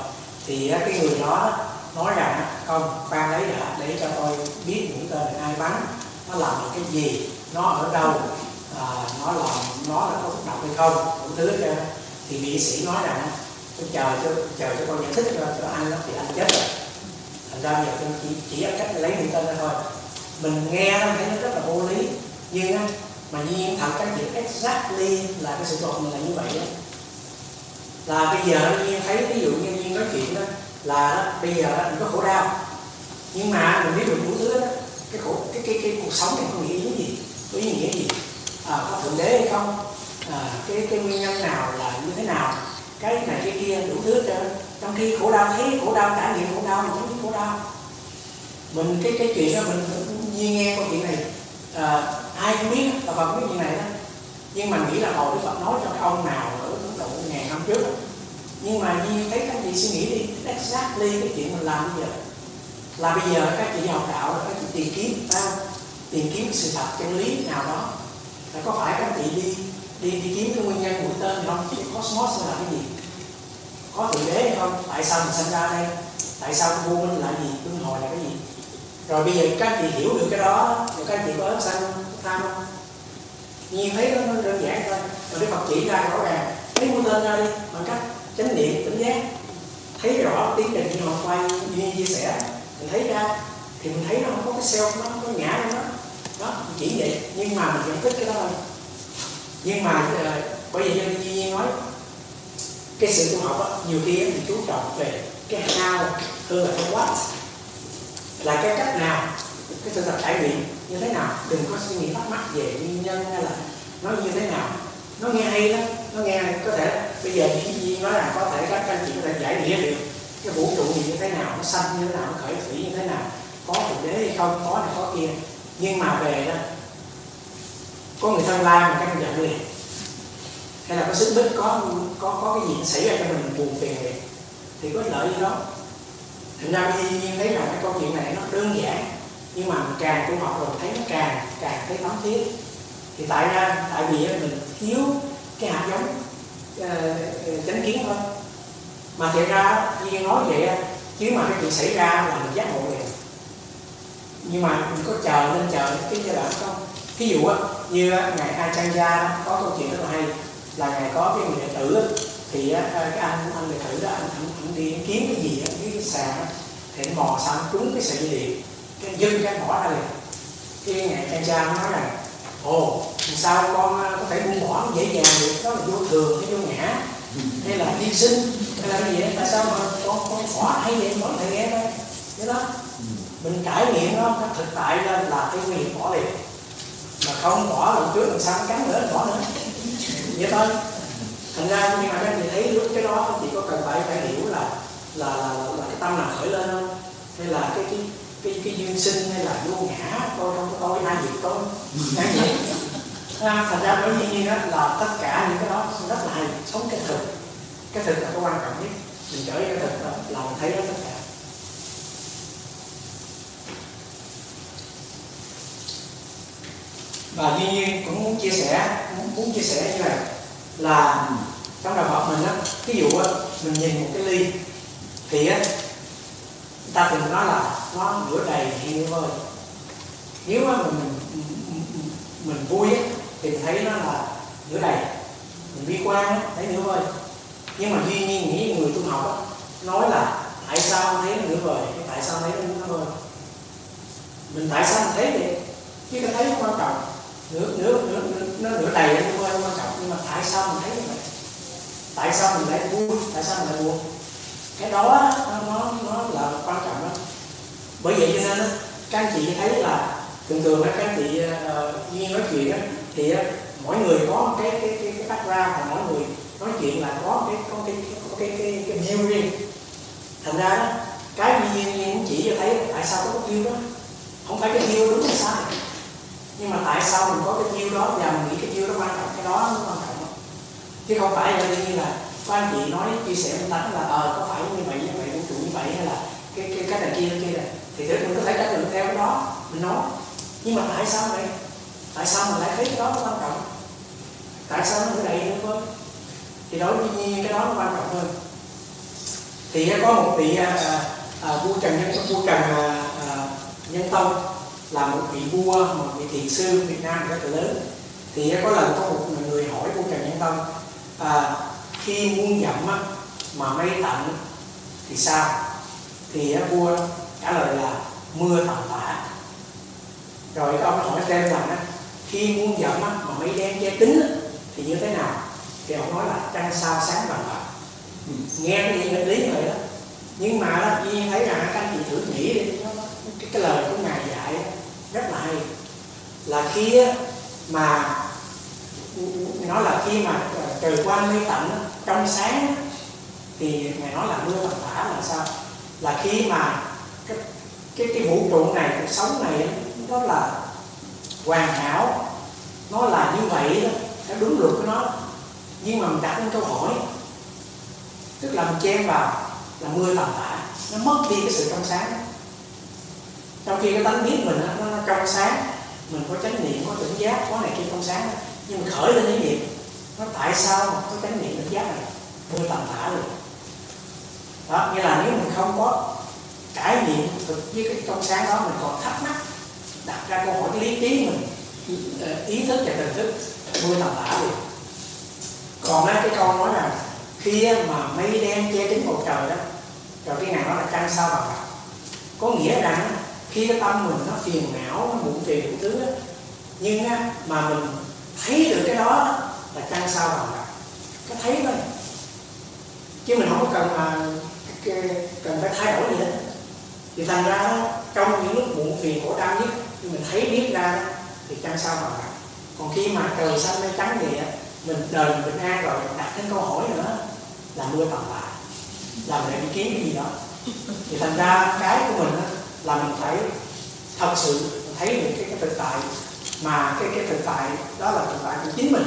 Thì cái người đó nói rằng không khoan lấy đã để cho tôi biết mũi tên là ai bắn. Nó làm được cái gì nó ở đâu à, nó làm nó là có phức độc hay không đủ thứ cho thì vị sĩ nói rằng tôi chờ cho chờ cho con giải thích cho, cho anh nó thì anh chết rồi. Thành ra giờ tôi chỉ chỉ cách lấy mũi tên ra thôi mình nghe nó thấy nó rất là vô lý. Nhưng á mà nhiên thật các chuyện exactly là cái sự thật mình là như vậy đó là bây giờ nhiên thấy ví dụ như nhiên nói chuyện đó là đó, bây giờ đó, mình có khổ đau. Nhưng mà mình biết được đủ thứ đó cái khổ cái cái cái cuộc sống này có nghĩa gì? Có ý nghĩa gì? À, có thượng đế hay không? À, cái cái nguyên nhân nào là như thế nào? Cái này cái kia đủ thứ cho trong khi khổ đau thấy khổ đau trải nghiệm khổ đau mình không khổ đau. Mình cái cái chuyện đó mình như nghe câu chuyện này à, ai cũng biết là Phật biết chuyện này đó. Nhưng mà nghĩ là hồi Đức Phật nói cho cái ông nào ở Độ ngàn năm trước đó. nhưng mà như thấy các chị suy nghĩ đi exactly cái chuyện mình làm bây giờ. Là bây giờ các chị học đạo là các chị tìm kiếm sao tìm kiếm sự thật chân lý nào đó. Là có phải các chị đi đi đi kiếm cái nguyên nhân mũi tên không? Cái cosmos là cái gì? Có thượng đế hay không? Tại sao mình sinh ra đây? Tại sao vua minh là gì? Luân hồi là cái gì? Rồi bây giờ các chị hiểu được cái đó rồi các chị có ớt xanh tham không? Nhìn thấy nó, đơn giản thôi. Rồi cái Phật chỉ ra rõ ràng. Lấy mũi tên ra đi bằng cách chánh niệm tỉnh giác. Thấy rõ tiến trình như họ quay như chia sẻ mình thấy ra thì mình thấy nó không có cái self nó không có ngã trong đó đó chỉ vậy. Nhưng mà mình vẫn thích cái đó thôi. Nhưng mà ờ, bởi vì như duy nhiên nói cái sự tu học á, nhiều khi mình chú trọng về cái how hơn là cái what là cái cách nào? Cái sự thật trải nghiệm như thế nào? Đừng có suy nghĩ thắc mắc về nguyên nhân hay là nó như thế nào. Nó nghe hay lắm. Nó nghe có thể bây giờ chỉ duy nói là có thể các anh chị có thể giải nghĩa được. Cái vũ trụ gì như thế nào? Nó xanh như thế nào? Nó khởi thủy như thế nào? Có thực đế hay không? Có này, có kia. Nhưng mà về đó, có người thân la mà các anh giận liền. Hay là có xích mích, có có có cái gì xảy ra cho mình buồn phiền liền. Thì có lợi gì đó thành ra khi nhiên thấy rằng cái câu chuyện này nó đơn giản nhưng mà càng tu học rồi thấy nó càng càng thấy thấm thiết. Thì tại ra tại vì mình thiếu cái hạt giống uh, chánh kiến thôi. Mà thiệt ra như nói vậy chứ mà cái chuyện xảy ra là mình giác ngộ liền. Nhưng mà mình có chờ nên chờ cái giai đoạn không ví dụ á như ngày A trang Gia có câu chuyện rất là hay là ngày có cái người đệ tử thì cái anh anh đệ tử đó anh, anh, anh đi kiếm cái gì á sàn thì mò xong trúng cái sợi dây điện, cái dưng cái bỏ ra liền. Cái ngài cha cha nói rằng ồ sao con ờ, có thể buông bỏ dễ dàng được? Đó là vô thường hay vô ngã. Hay là hy sinh, hay là cái gì đó, tại sao mà con con bỏ hay vậy? Bỏ thầy nghe đây thế đó, mình trải nghiệm nó cái thực tại lên là cái nguy hiểm bỏ liền. Mà không bỏ lần trước lần sau cắn nữa bỏ nữa. Vậy thôi. Thành ra nhưng mà các chị thấy, lúc cái đó thì có cần phải phải hiểu là là, là, là cái tâm nào khởi lên không? Hay là cái cái cái cái duyên sinh hay là vô ngã? Tôi không có tôi ai diệt tôi. Ai vậy à, thành ra bởi nhiên đó là tất cả những cái đó rất là hay. Sống cái thực. Cái thực là cái quan trọng nhất. Mình trở cái thực đó là mình thấy đó tất cả. Và tuy nhiên cũng muốn chia sẻ muốn, muốn chia sẻ như này là trong đạo Phật mình á ví dụ á mình nhìn một cái ly thì á ta thường nói là nó nửa đầy thì thôi vơi nếu mà mình, mình vui á thì mình thấy nó là nửa đầy. Mình bi quan á thấy nửa vơi nhưng mà duy nhiên nghĩ người tu học á nói là tại sao thấy nửa vời? Tại sao thấy nửa vơi mình tại sao mình thấy vậy? Chứ cái thấy nó quan trọng. Nửa nửa nửa, nửa nó nửa đầy nó quan trọng. Nhưng mà tại sao mình thấy như vậy? Tại sao mình lại vui? Tại sao mình lại buồn? Cái đó nó nó, là quan trọng đó bởi vậy cho nên các anh chị thấy là thường thường các anh chị uh, nói chuyện đó, thì uh, mỗi người có cái cái cái, cái background và mỗi người nói chuyện là có cái có cái có cái cái cái view riêng thành ra đó cái nhiên nhiên cũng chỉ cho thấy tại sao có cái view đó? Không phải cái view đúng hay sai. Nhưng mà tại sao mình có cái view đó và mình nghĩ cái view đó quan trọng cái đó nó quan trọng chứ không phải là như là có anh chị nói chia sẻ với tánh là ờ có phải như vậy như vậy vũ trụ như vậy hay là cái cái cái này kia cái kia này thì thế mình có thể tranh luận theo cái đó mình nói. Nhưng mà tại sao vậy? Tại sao mình lại thấy cái đó nó quan trọng? Tại sao nó như vậy nữa thôi thì đối với nhiên cái đó nó quan trọng hơn. Thì à, có một vị à, à, à, vua trần nhân vua trần à, à, nhân tông là một vị vua một vị thiền sư Việt Nam rất là lớn. Thì à, có lần có một người hỏi vua Trần Nhân Tông à, khi muốn nhậm á, mà mây tạnh thì sao? Thì vua trả lời là mưa tầm tả rồi ông hỏi thêm rằng á, khi muốn nhậm á, mà mây đen che tính á, thì như thế nào? Thì ông nói là trăng sao sáng bằng bạc. Ừ, nghe cái gì nghịch lý vậy đó. Nhưng mà đó Duy thấy rằng các anh chị thử nghĩ đi cái, cái lời của ngài dạy rất là hay. Là khi mà nó là khi mà trời quang mây tạnh trong sáng thì ngài nói là mưa tầm tả là sao? Là khi mà cái cái, cái vũ trụ này cuộc sống này nó là hoàn hảo nó là như vậy đó nó đúng luật của nó. Nhưng mà mình đặt một câu hỏi tức là mình chen vào là mưa tầm tả nó mất đi cái sự trong sáng. Trong khi cái tánh biết mình nó, nó trong sáng mình có chánh niệm có tỉnh giác có này kia trong sáng nhưng mình khởi lên cái gì nó tại sao có chánh niệm đánh giác này vô tầm tả được. đó nghĩa là nếu mình không có trải nghiệm thực với cái trong sáng đó mình còn thắc mắc đặt ra câu hỏi cái lý trí mình ờ, ý thức và tình thức vô tầm tả được. còn á, cái câu nói là khi mà mây đen che kín bầu trời đó rồi cái này nó là trăng sao bằng mặt có nghĩa rằng khi cái tâm mình nó phiền não nó muộn phiền đủ thứ đó, nhưng á, mà mình thấy được cái đó là trăng sao bằng đó cái thấy thôi. Chứ mình không có cần mà cần phải thay đổi gì hết. Thì thành ra đó, trong những lúc muộn phiền khổ đau nhất thì mình thấy biết ra thì trăng sao bằng mặt còn khi mà trời xanh mây trắng thì mình đời mình bình an rồi đặt thêm câu hỏi nữa là mưa tầm lại là mình lại đi kiếm cái gì đó. Thì thành ra cái của mình là mình phải thật sự thấy được cái, cái thực tại. Mà cái cái thực tại đó là thực tại của chính mình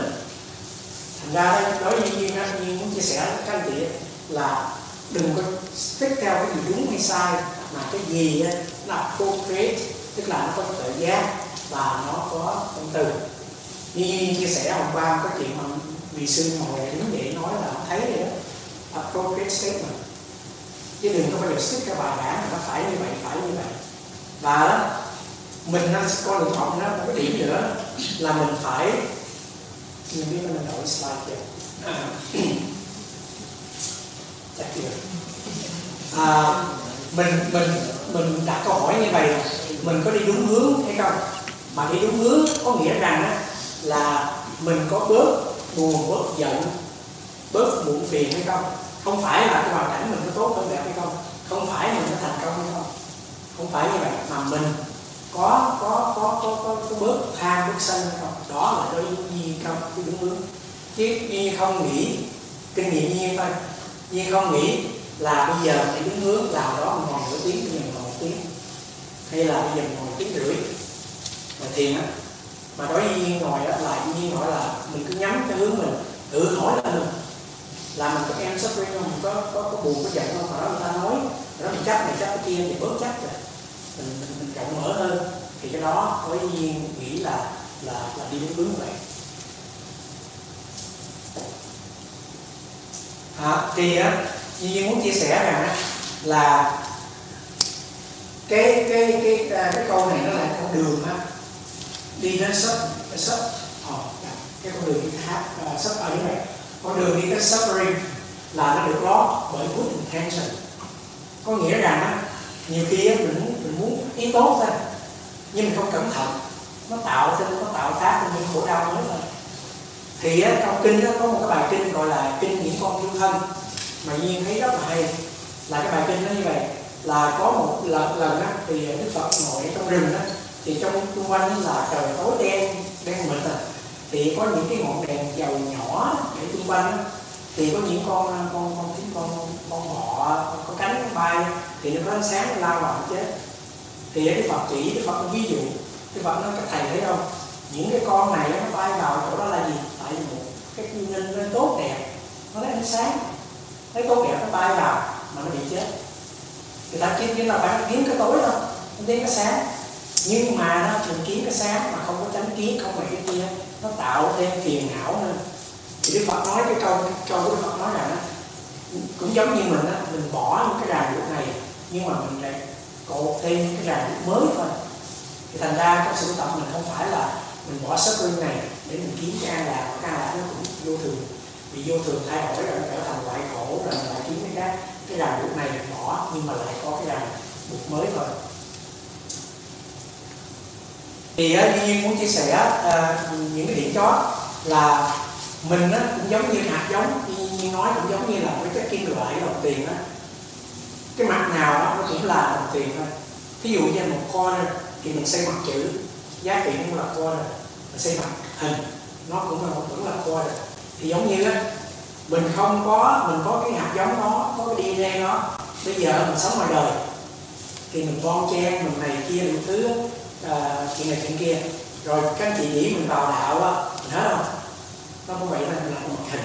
thành ra đối với duyên đó duyên muốn chia sẻ với các anh chị là đừng có tích theo cái gì đúng hay sai mà cái gì đó, nó appropriate tức là nó có tự giác và nó có tâm từ. Như duyên chia sẻ hôm qua có chuyện mà vị sư ngồi đứng dậy nói là thấy vậy đó appropriate statement. Chứ đừng có bao giờ stick cái bài bản nó phải như vậy phải như vậy. Và mình nó có lựa chọn nó một cái điểm nữa là mình phải mình biết mình đổi slide chưa à, chắc chưa. À, mình mình mình đặt câu hỏi như vậy mình có đi đúng hướng hay không? Mà đi đúng hướng có nghĩa rằng á, là mình có bớt buồn bớt giận bớt muộn phiền hay không? Không phải là cái hoàn cảnh mình có tốt hơn đẹp hay không? Không phải mình có thành công hay không? Không phải như vậy mà mình có có có có có, có bớt tham bớt sân không đó là đối duy không? Cái đúng hướng. Chứ duy không nghĩ kinh nghiệm nhiên thôi. Duy không nghĩ là bây giờ thì đúng hướng nào đó mình ngồi nửa tiếng bây giờ ngồi một tiếng. Hay là bây giờ ngồi tiếng rưỡi. Mà thiền á mà đối với nhiên ngồi á là nhiên hỏi là mình cứ nhắm cái hướng mình tự hỏi là mình. Là mình có em suffering không? Có có, có buồn có giận không? Mà đó người ta nói nó mình chắc này chắc cái kia thì bớt chắc rồi mình, mình, mình rộng mở hơn thì cái đó có nhiên nghĩ là là là đi đúng hướng vậy à, thì á Nhiên muốn chia sẻ rằng á, là cái cái cái à, cái, cái câu này nó là con đường á đi đến sắp sắp ờ, cái con đường đi tháp uh, sắp ở như vậy con đường đi tới suffering là nó được lót bởi good intention có nghĩa rằng á, nhiều khi á, mình muốn ý tốt thôi nhưng mình không cẩn thận. Nó tạo ra nó tạo tác thêm những khổ đau nữa thôi thì á, trong kinh đó có một cái bài kinh gọi là kinh những con yêu thân. Mà nhiên thấy rất là hay. Là cái bài kinh nó như vậy. Là có một lần lần á, thì đức phật ngồi trong rừng á thì trong xung quanh là trời tối đen đen mịt à. Thì có những cái ngọn đèn dầu nhỏ để xung quanh thì có những con con con con con con bọ có cánh bay thì nó có ánh sáng lao vào chết thì cái phật chỉ, cái phật ví dụ. Cái phật nói các thầy thấy không? Những cái con này nó bay vào chỗ đó là gì? Tại vì một cái nguyên nhân nó tốt đẹp, nó lấy ánh sáng. Lấy tốt đẹp nó bay vào mà nó bị chết. Người ta kiếm kiếm là phải kiếm cái tối đâu, không kiếm cái sáng. Nhưng mà nó thường kiếm cái sáng mà không có tránh kiến, không phải cái kia, nó tạo thêm phiền não nữa thì đức phật nói cái câu cái câu của đức phật nói rằng cũng giống như mình á, mình bỏ những cái ràng buộc này, nhưng mà mình lại cột thêm cái ràng buộc mới thôi. Thì thành ra trong sự tập mình không phải là mình bỏ sấp lưng này để mình kiếm cái an lạc cái an lạc nó cũng vô thường. Vì vô thường thay đổi rồi trở thành loại khổ rồi mình lại kiếm cái cái ràng buộc này mình bỏ nhưng mà lại có cái ràng buộc mới thôi. Thì ờ, uh, nhiên muốn chia sẻ uh, những cái điểm đó là mình á, cũng giống như hạt giống như nói cũng giống như là với cái kim loại đồng tiền á cái mặt nào đó nó cũng là đồng tiền thôi. Ví dụ như một coin thì mình xây mặt chữ giá trị cũng là coin mình xây mặt hình nó cũng là vẫn là coin thì giống như á mình không có mình có cái hạt giống đó có cái DNA đó bây giờ mình sống ngoài đời thì mình bon chen mình này kia mình thứ à, chuyện này chuyện kia. Rồi các anh chị nghĩ mình vào đạo á mình hết không nó cũng vậy là mình làm mặt hình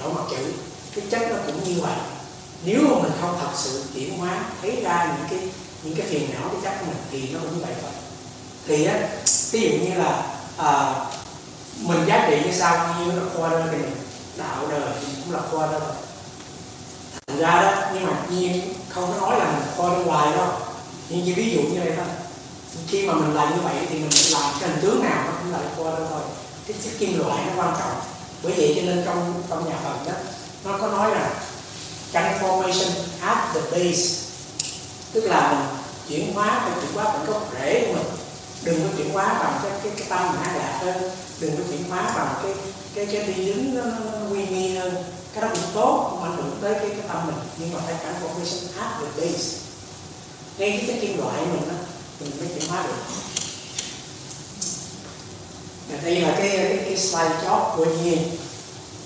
đổi mặt chữ. Cái chất nó cũng như vậy nếu mà mình không thật sự chuyển hóa thấy ra những cái những cái phiền não cái chắc của mình thì nó cũng như vậy thôi. Thì á ví dụ như là à, mình giá trị như sao như nó qua ra thì mình đạo đời thì cũng là qua ra thôi thành ra đó nhưng mà nhiên không có nói là mình khoa ra ngoài đâu. Nhưng như ví dụ như này thôi. Khi mà mình làm như vậy thì mình làm cái hình tướng nào nó cũng là qua ra thôi cái, cái kim loại nó quan trọng. Bởi vậy cho nên trong trong nhà Phật đó nó có nói là transformation at the base. Tức là mình chuyển hóa phải chuyển hóa bằng gốc rễ của mình. Đừng có chuyển hóa bằng cái cái, cái tâm mình an lạc hơn đừng có chuyển hóa bằng cái cái cái đi đứng nó, nó, nó uy nghi hơn. Cái đó cũng tốt cũng ảnh hưởng tới cái cái tâm mình. Nhưng mà phải transformation at the base. Ngay cái, cái kim loại mình đó mình mới chuyển hóa được. Đây là cái cái, cái slide chót của Nhiên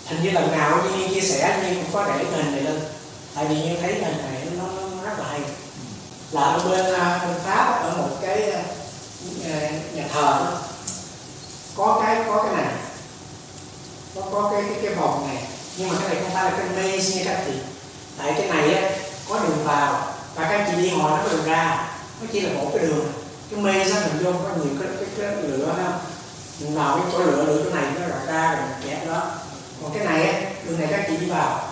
hình như lần nào Nhiên chia sẻ Nhiên cũng có để hình này lên tại vì như thấy hình này nó, nó rất là hay. Là ở bên à, bên Pháp ở một cái à, nhà, nhà thờ đó, có cái có cái này. Có có cái cái cái vòng này. Nhưng mà cái này không phải là cái maze như các chị tại cái này á có đường vào. Và các chị đi hồi nó có đường ra. Nó chỉ là một cái đường. Cái maze ra mình vô có nhiều cái cái, cái lửa không mình vào cái chỗ lửa lửa chỗ này nó ra ra rồi mình kẹt đó. Còn cái này á đường này các chị đi vào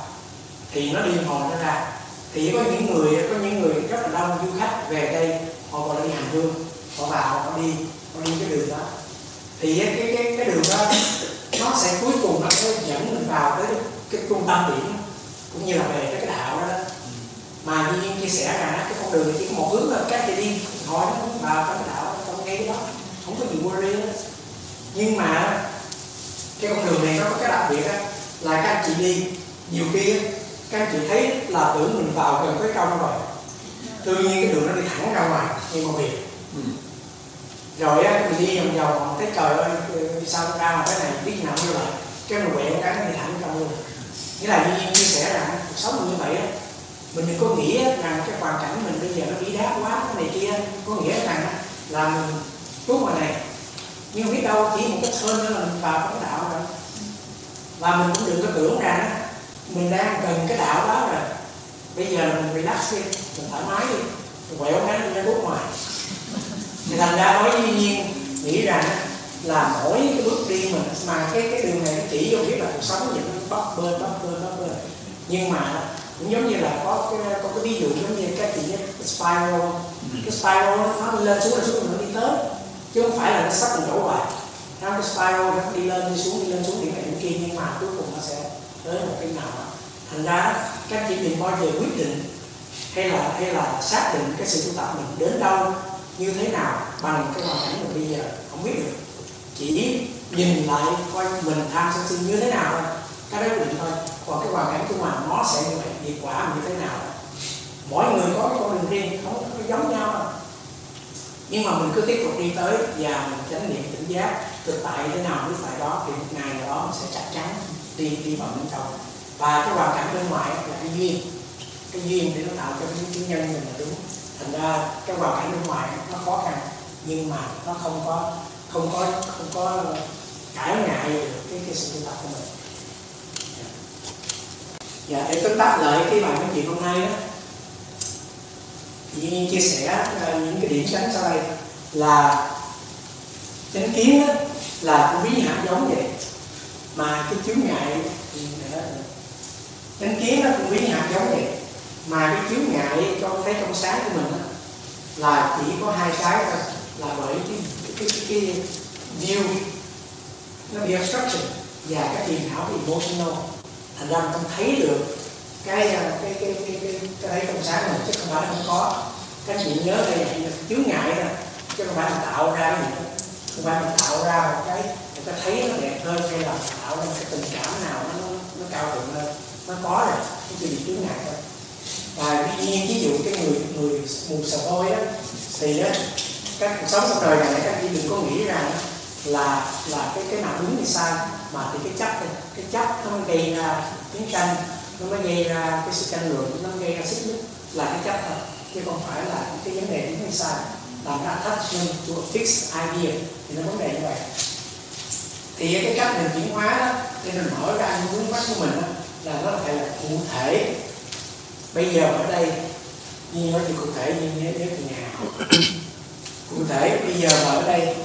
thì nó đi hồi nó ra. Thì có những người có những người rất là đông du khách về đây họ còn đi hành hương họ vào họ đi họ đi cái đường đó. Thì cái cái cái đường đó nó sẽ cuối cùng nó sẽ dẫn mình vào tới cái trung tâm điểm cũng như là về cái đạo đó, đó. mà như nhiên chia sẻ rằng cái con đường chỉ có một hướng là các chị đi hỏi nó cũng vào trong cái đạo trong ngay cái đó không có gì worry đó nhưng mà cái con đường này nó có cái đặc biệt đó, là các anh chị đi nhiều khi các anh chị thấy là tưởng mình vào gần tới trong rồi. Tự nhiên cái đường nó đi thẳng ra ngoài như một việc ừ. rồi á mình đi vòng vòng thấy trời ơi sao ra mà cái này biết nào như vậy. Cái mình quẹo cái nó đi thẳng trong luôn. Nghĩa là như chia sẻ rằng cuộc sống như vậy á. Mình đừng có nghĩ rằng cái hoàn cảnh mình bây giờ nó bí đá quá cái này kia. Có nghĩa rằng là mình tốt ngoài này. Nhưng biết đâu chỉ một cái sơn nữa là mình vào cái đạo rồi. Và mình cũng đừng có tưởng rằng mình đang cần cái đạo đó rồi. Bây giờ mình relax đi, mình thoải mái đi. Mình quẹo cái ra bước ngoài. Thì thành ra nói dĩ nhiên, nghĩ rằng là mỗi cái bước đi mình, mà cái cái đường này chỉ vô biết là cuộc sống những bắp bơ bắp bơ bắp bơ nhưng mà cũng giống như là có cái có cái ví dụ giống như cái gì cái spiral. Cái spiral nó lên xuống lên xuống, nó đi tới. Chứ không phải là nó sắp mình đổ hoài. Nó cái spiral, nó đi lên, đi xuống, đi lên xuống, điểm này, điểm kia, nhưng mà cuối cùng nó sẽ tới một cái nào đó. Thành ra các chỉ định bao giờ quyết định hay là hay là xác định cái sự tu tập mình đến đâu, như thế nào bằng cái hoàn cảnh mình bây giờ không biết được. Chỉ nhìn lại coi mình tham sân si như thế nào thôi. Cái đó quyết định thôi. Còn cái hoàn cảnh của mình, nó sẽ như vậy, hiệu quả như thế nào? Mỗi người có cái con đường riêng không có giống nhau đâu. Nhưng mà mình cứ tiếp tục đi tới và mình chánh niệm tỉnh giác, thực tại thế nào như tại đó thì một ngày nào đó mình sẽ chắc chắn đi đi vào bên trong. Và cái hoàn cảnh bên ngoài là cái duyên. Cái duyên để nó tạo cho cái chứng nhân mình là đúng. Thành ra cái hoàn cảnh bên ngoài nó khó khăn nhưng mà nó không có không có không có cãi ngại được cái cái sự tu tập của mình. Dạ để tóm tắt lại cái bài nói chuyện hôm nay đó thì chia sẻ à, những cái điểm tránh sau đây là chánh kiến đó, là cũng ví hạt giống vậy mà cái chướng ngại chánh kiến nó cũng biết hạt giống vậy. Mà cái chướng ngại cho thấy trong sáng của mình đó, là chỉ có hai cái thôi. Là bởi cái cái, cái, cái view nó bị obstruction và cái phiền não bị emotional. Thành ra mình không thấy được cái cái cái cái cái, cái, cái thấy trong sáng mình chứ không phải không có. Các chị nhớ đây là chướng ngại nè chứ không phải là tạo ra cái gì. Không phải mình tạo ra một cái ta thấy nó đẹp hơn hay là tạo ra cái tình cảm nào nó nó, nó cao thượng hơn? Nó có rồi cái chuyện gì chướng ngại thôi. Và tuy nhiên ví dụ cái người người mù sờ hôi đó thì á các cuộc sống sau đời này các chị đừng có nghĩ rằng là là cái cái nào đúng hay sai mà thì cái chấp cái chấp nó mới gây ra chiến tranh nó mới gây ra cái sự tranh luận nó mới gây ra xích mích là cái chấp thôi chứ không phải là cái vấn đề đúng hay sai làm ra attachment to a fixed idea thì nó vấn đề như vậy thì cái cách mình chuyển hóa đó thì mình mở ra những vướng mắt của mình đó, là nó phải là cụ thể. Bây giờ ở đây như nói thì cụ thể như thế nếu từ nhà cụ thể bây giờ mà ở đây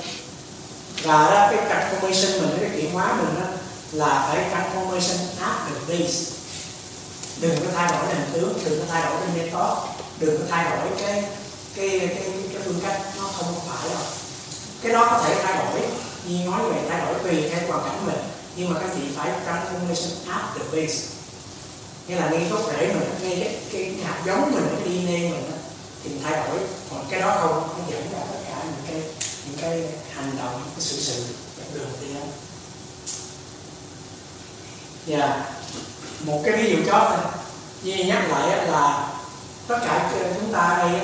và đó cái transformation mình cái chuyển hóa mình đó là phải transformation at the base đừng có thay đổi nền tướng đừng có thay đổi cái method đừng có thay đổi cái cái cái cái phương cách nó không phải đâu. Cái đó có thể thay đổi như nói về thay đổi tùy theo hoàn cảnh mình nhưng mà các chị phải transformation at the base nghĩa là ngay gốc rễ mình ngay cái, cái, hạt giống mình cái DNA mình thì mình thay đổi. Còn cái đó không nó dẫn ra tất cả những cái những cái hành động cái sự sự dẫn đường đi đó dạ. Một cái ví dụ chót thôi. Như nhắc lại là tất cả chúng ta đây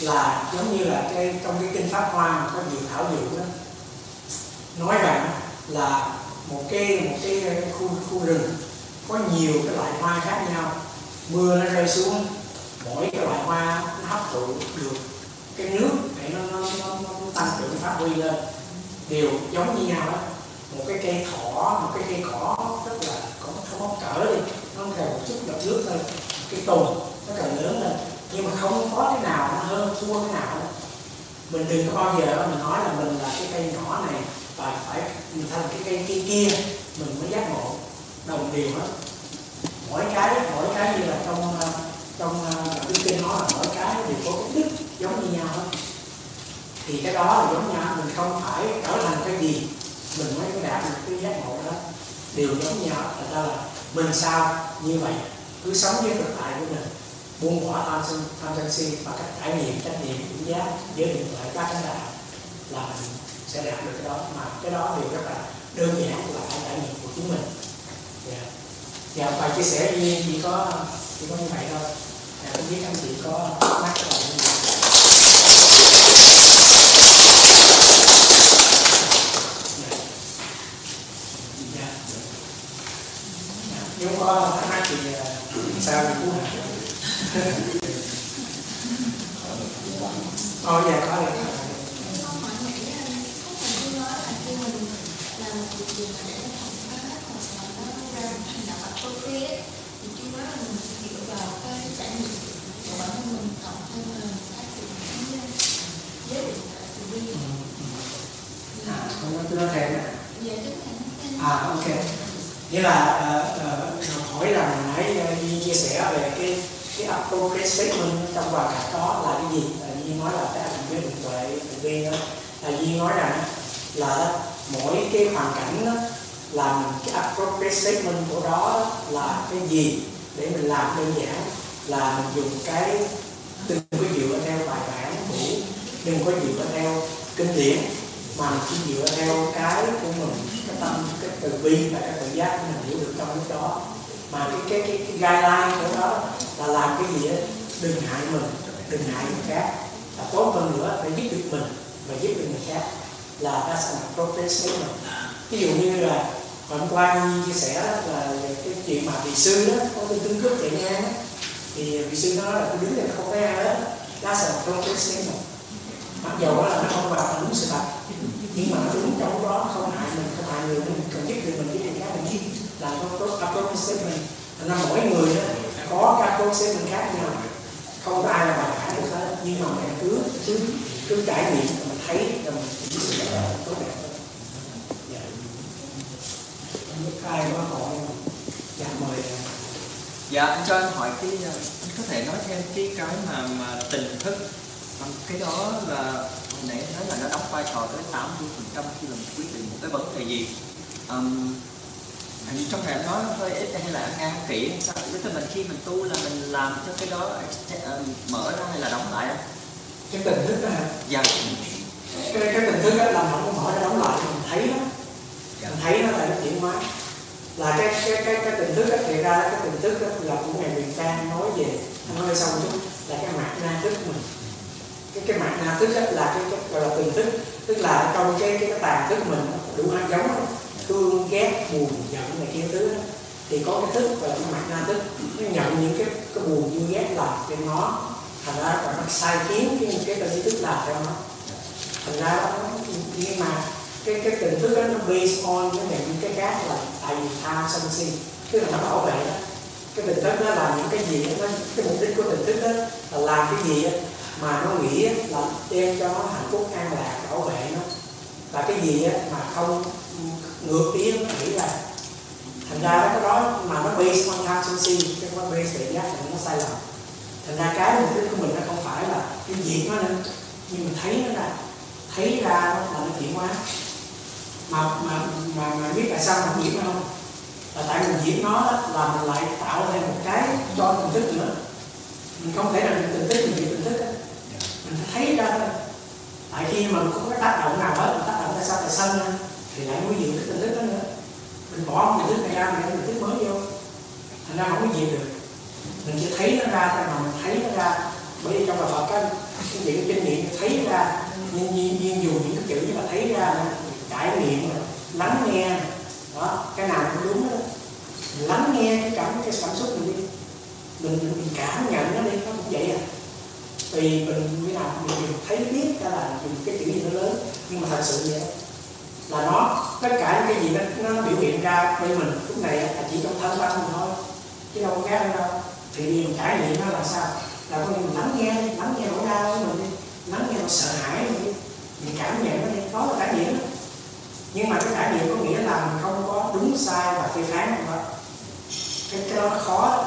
là giống như là cái trong cái kinh pháp hoa mà có nhiều thảo dược đó nói rằng là một cái một cái khu khu rừng có nhiều cái loại hoa khác nhau. Mưa nó rơi xuống mỗi cái loại hoa nó hấp thụ được cái nước để nó nó, nó, nó tăng trưởng phát huy lên. Đều giống như nhau đó một cái cây thỏ một cái cây cỏ rất là có không có cỡ đi nó cần một chút ngập nước thôi. Cái tùng nó cần lớn lên. Nhưng mà không có cái nào nó hơn thua cái nào đó. mình đừng có bao giờ mình nói là mình là cái cây nhỏ này và phải. Mình thành cái cây kia kia, mình mới giác ngộ. Đồng điều hết mỗi cái mỗi cái như là trong à, trong à, cái kinh nói là mỗi cái đều có cái đức giống như nhau hết. Thì cái đó là giống nhau, mình không phải trở thành cái gì, mình mới có đạt được cái giác ngộ đó. Đều giống nhau là ra là mình sao như vậy, cứ sống với thực tại của mình, buông bỏ tham sân tham sân si và các trải nghiệm, trách nhiệm, cũng giác với điện thoại các cái đạo là mình sẽ đạt được cái đó. Mà cái đó đều rất là đơn giản là phải trải nghiệm của chính mình. Yeah. dạ, dạ và chia sẻ riêng chỉ có chỉ có như vậy thôi. Dạ, không biết anh chị có mắc cái gì? Dạ. Dạ. Nếu có thắc mắc thì ờ, sao thì cũng Ồ ờ, dạ có được À, không có nói thêm À, ok. Nghĩa là uh, uh, hỏi là nãy uh, chia sẻ về cái cái appropriate statement trong hoàn cảnh đó là cái gì? Là Duy nói là cái ảnh với định tuệ tự viên đó. Là Duy nói rằng là mỗi cái hoàn cảnh đó làm cái appropriate statement của đó là cái gì để mình làm đơn giản là mình dùng cái đừng có dựa theo bài bản cũ đừng có dựa theo kinh điển mà mình chỉ dựa theo cái của mình cái tâm cái từ bi và cái tự giác của mình hiểu được trong lúc đó. Mà cái cái cái, cái guideline của đó là làm cái gì đó, đừng hại mình đừng hại người khác. Là tốt hơn nữa phải giúp được mình và giúp được người khác là asana an ví dụ như là hôm qua như chia sẻ là cái chuyện mà vị sư đó, có cái tương cướp chạy ngang thì vị sư nói là tôi đứng là không có ai đó asana an mặc dù là nó không vào đúng sự thật, nhưng mà nó đúng trong đó, không hại mình, không hại người mình cần giúp được mình, giúp người khác mình là có có appropriate thành ra mỗi người đó có các appropriate mình khác nhau, không có ai là bằng cả được hết, nhưng mà mình cứ cứ cứ trải nghiệm thấy rồi mình chỉ sự tốt đẹp dạ. Không biết ai có hỏi không dạ mời dạ anh cho anh hỏi cái anh có thể nói thêm cái cái mà mà tình thức. Cái đó là hồi nãy nói là nó đóng vai trò tới 80 phần trăm khi làm quyết định một cái vấn đề gì. Um, hình trong này nói hơi ít hay là anh ngang kỹ hay sao? Với mình khi mình tu là mình làm cho cái đó mở ra hay là đóng lại cái tình thức đó hả? Dạ cái cái tình thức đó không có mở ra đóng thấy nó. Là nó chuyển hóa. Là cái cái cái cái tình thức á thì ra cái tình thức đó là của ngày Quyền Trang nói về anh nói xong chút là cái mặt na thức mình. Cái cái mặt na thức đó là cái, cái gọi là tình thức tức là trong cái cái, cái tàn thức mình đủ hai giống đó, thương ghét buồn giận này kia thứ đó. Thì có cái thức gọi là cái mặt na thức. Nó nhận những cái cái buồn vui ghét làm cho nó. Thành ra còn nó sai khiến cái cái tình thức làm cho nó thành ra nó nhưng mà cái cái tình thức đó nó based on cái những cái khác là tại vì tham sân si. Tức là nó bảo vệ đó. Cái tình thức đó là những cái gì đó, nó cái mục đích của tình thức đó là làm cái gì đó, mà nó nghĩ là đem cho nó hạnh phúc an lạc bảo vệ nó. Là cái gì đó, mà không ngược ý nó nghĩ là thành ra cái đó mà nó based on tham sân si cái nó based về giác là nó sai lầm. Thành ra cái mục đích của mình nó không phải là cái gì nó nên nhưng mình thấy nó là thấy ra là nó chuyển hóa. Mà mà mà mà biết tại sao mình nhiễm nó không? Là tại mình nhiễm nó đó, là mình lại tạo thêm một cái cho tình thức nữa. Mình không thể nào mình tình thức mình bị tình thức đó. mình phải thấy ra thôi. Tại khi mà không có tác động nào hết mình tác động tại sao tại sân thì lại nuôi dưỡng cái tình thức đó nữa. Mình bỏ một tình thức này ra mình để tình thức mới vô. Thành ra không có gì được. Mình chỉ thấy nó ra thôi mà mình thấy nó ra. Bởi vì trong bài Phật cái cái chuyện kinh nghiệm thấy ra nhưng nhiên, nhiên dùng những cái chữ như là thấy ra trải nghiệm lắng nghe. Đó cái nào cũng đúng đó. Lắng nghe cái cảm cái cảm xúc mình đi. Mình mình, mình cảm nhận nó đi nó cũng vậy à. Thì mình như nào mình dùng thấy biết đó là dùng cái chữ gì nó lớn nhưng mà thật sự vậy là nó tất cả những cái gì nó nó biểu hiện ra với mình lúc này là chỉ trong thân tâm mình thôi chứ đâu có khác đâu. Thì mình trải nghiệm nó là sao? Là có mình lắng nghe lắng nghe nỗi đau của mình đi lắng nghe nó sợ hãi mình cảm nhận nó đi đó là trải nghiệm nhưng mà cái trải nghiệm có nghĩa là mình không có đúng sai và phê phán không đó. Cái cái đó nó khó.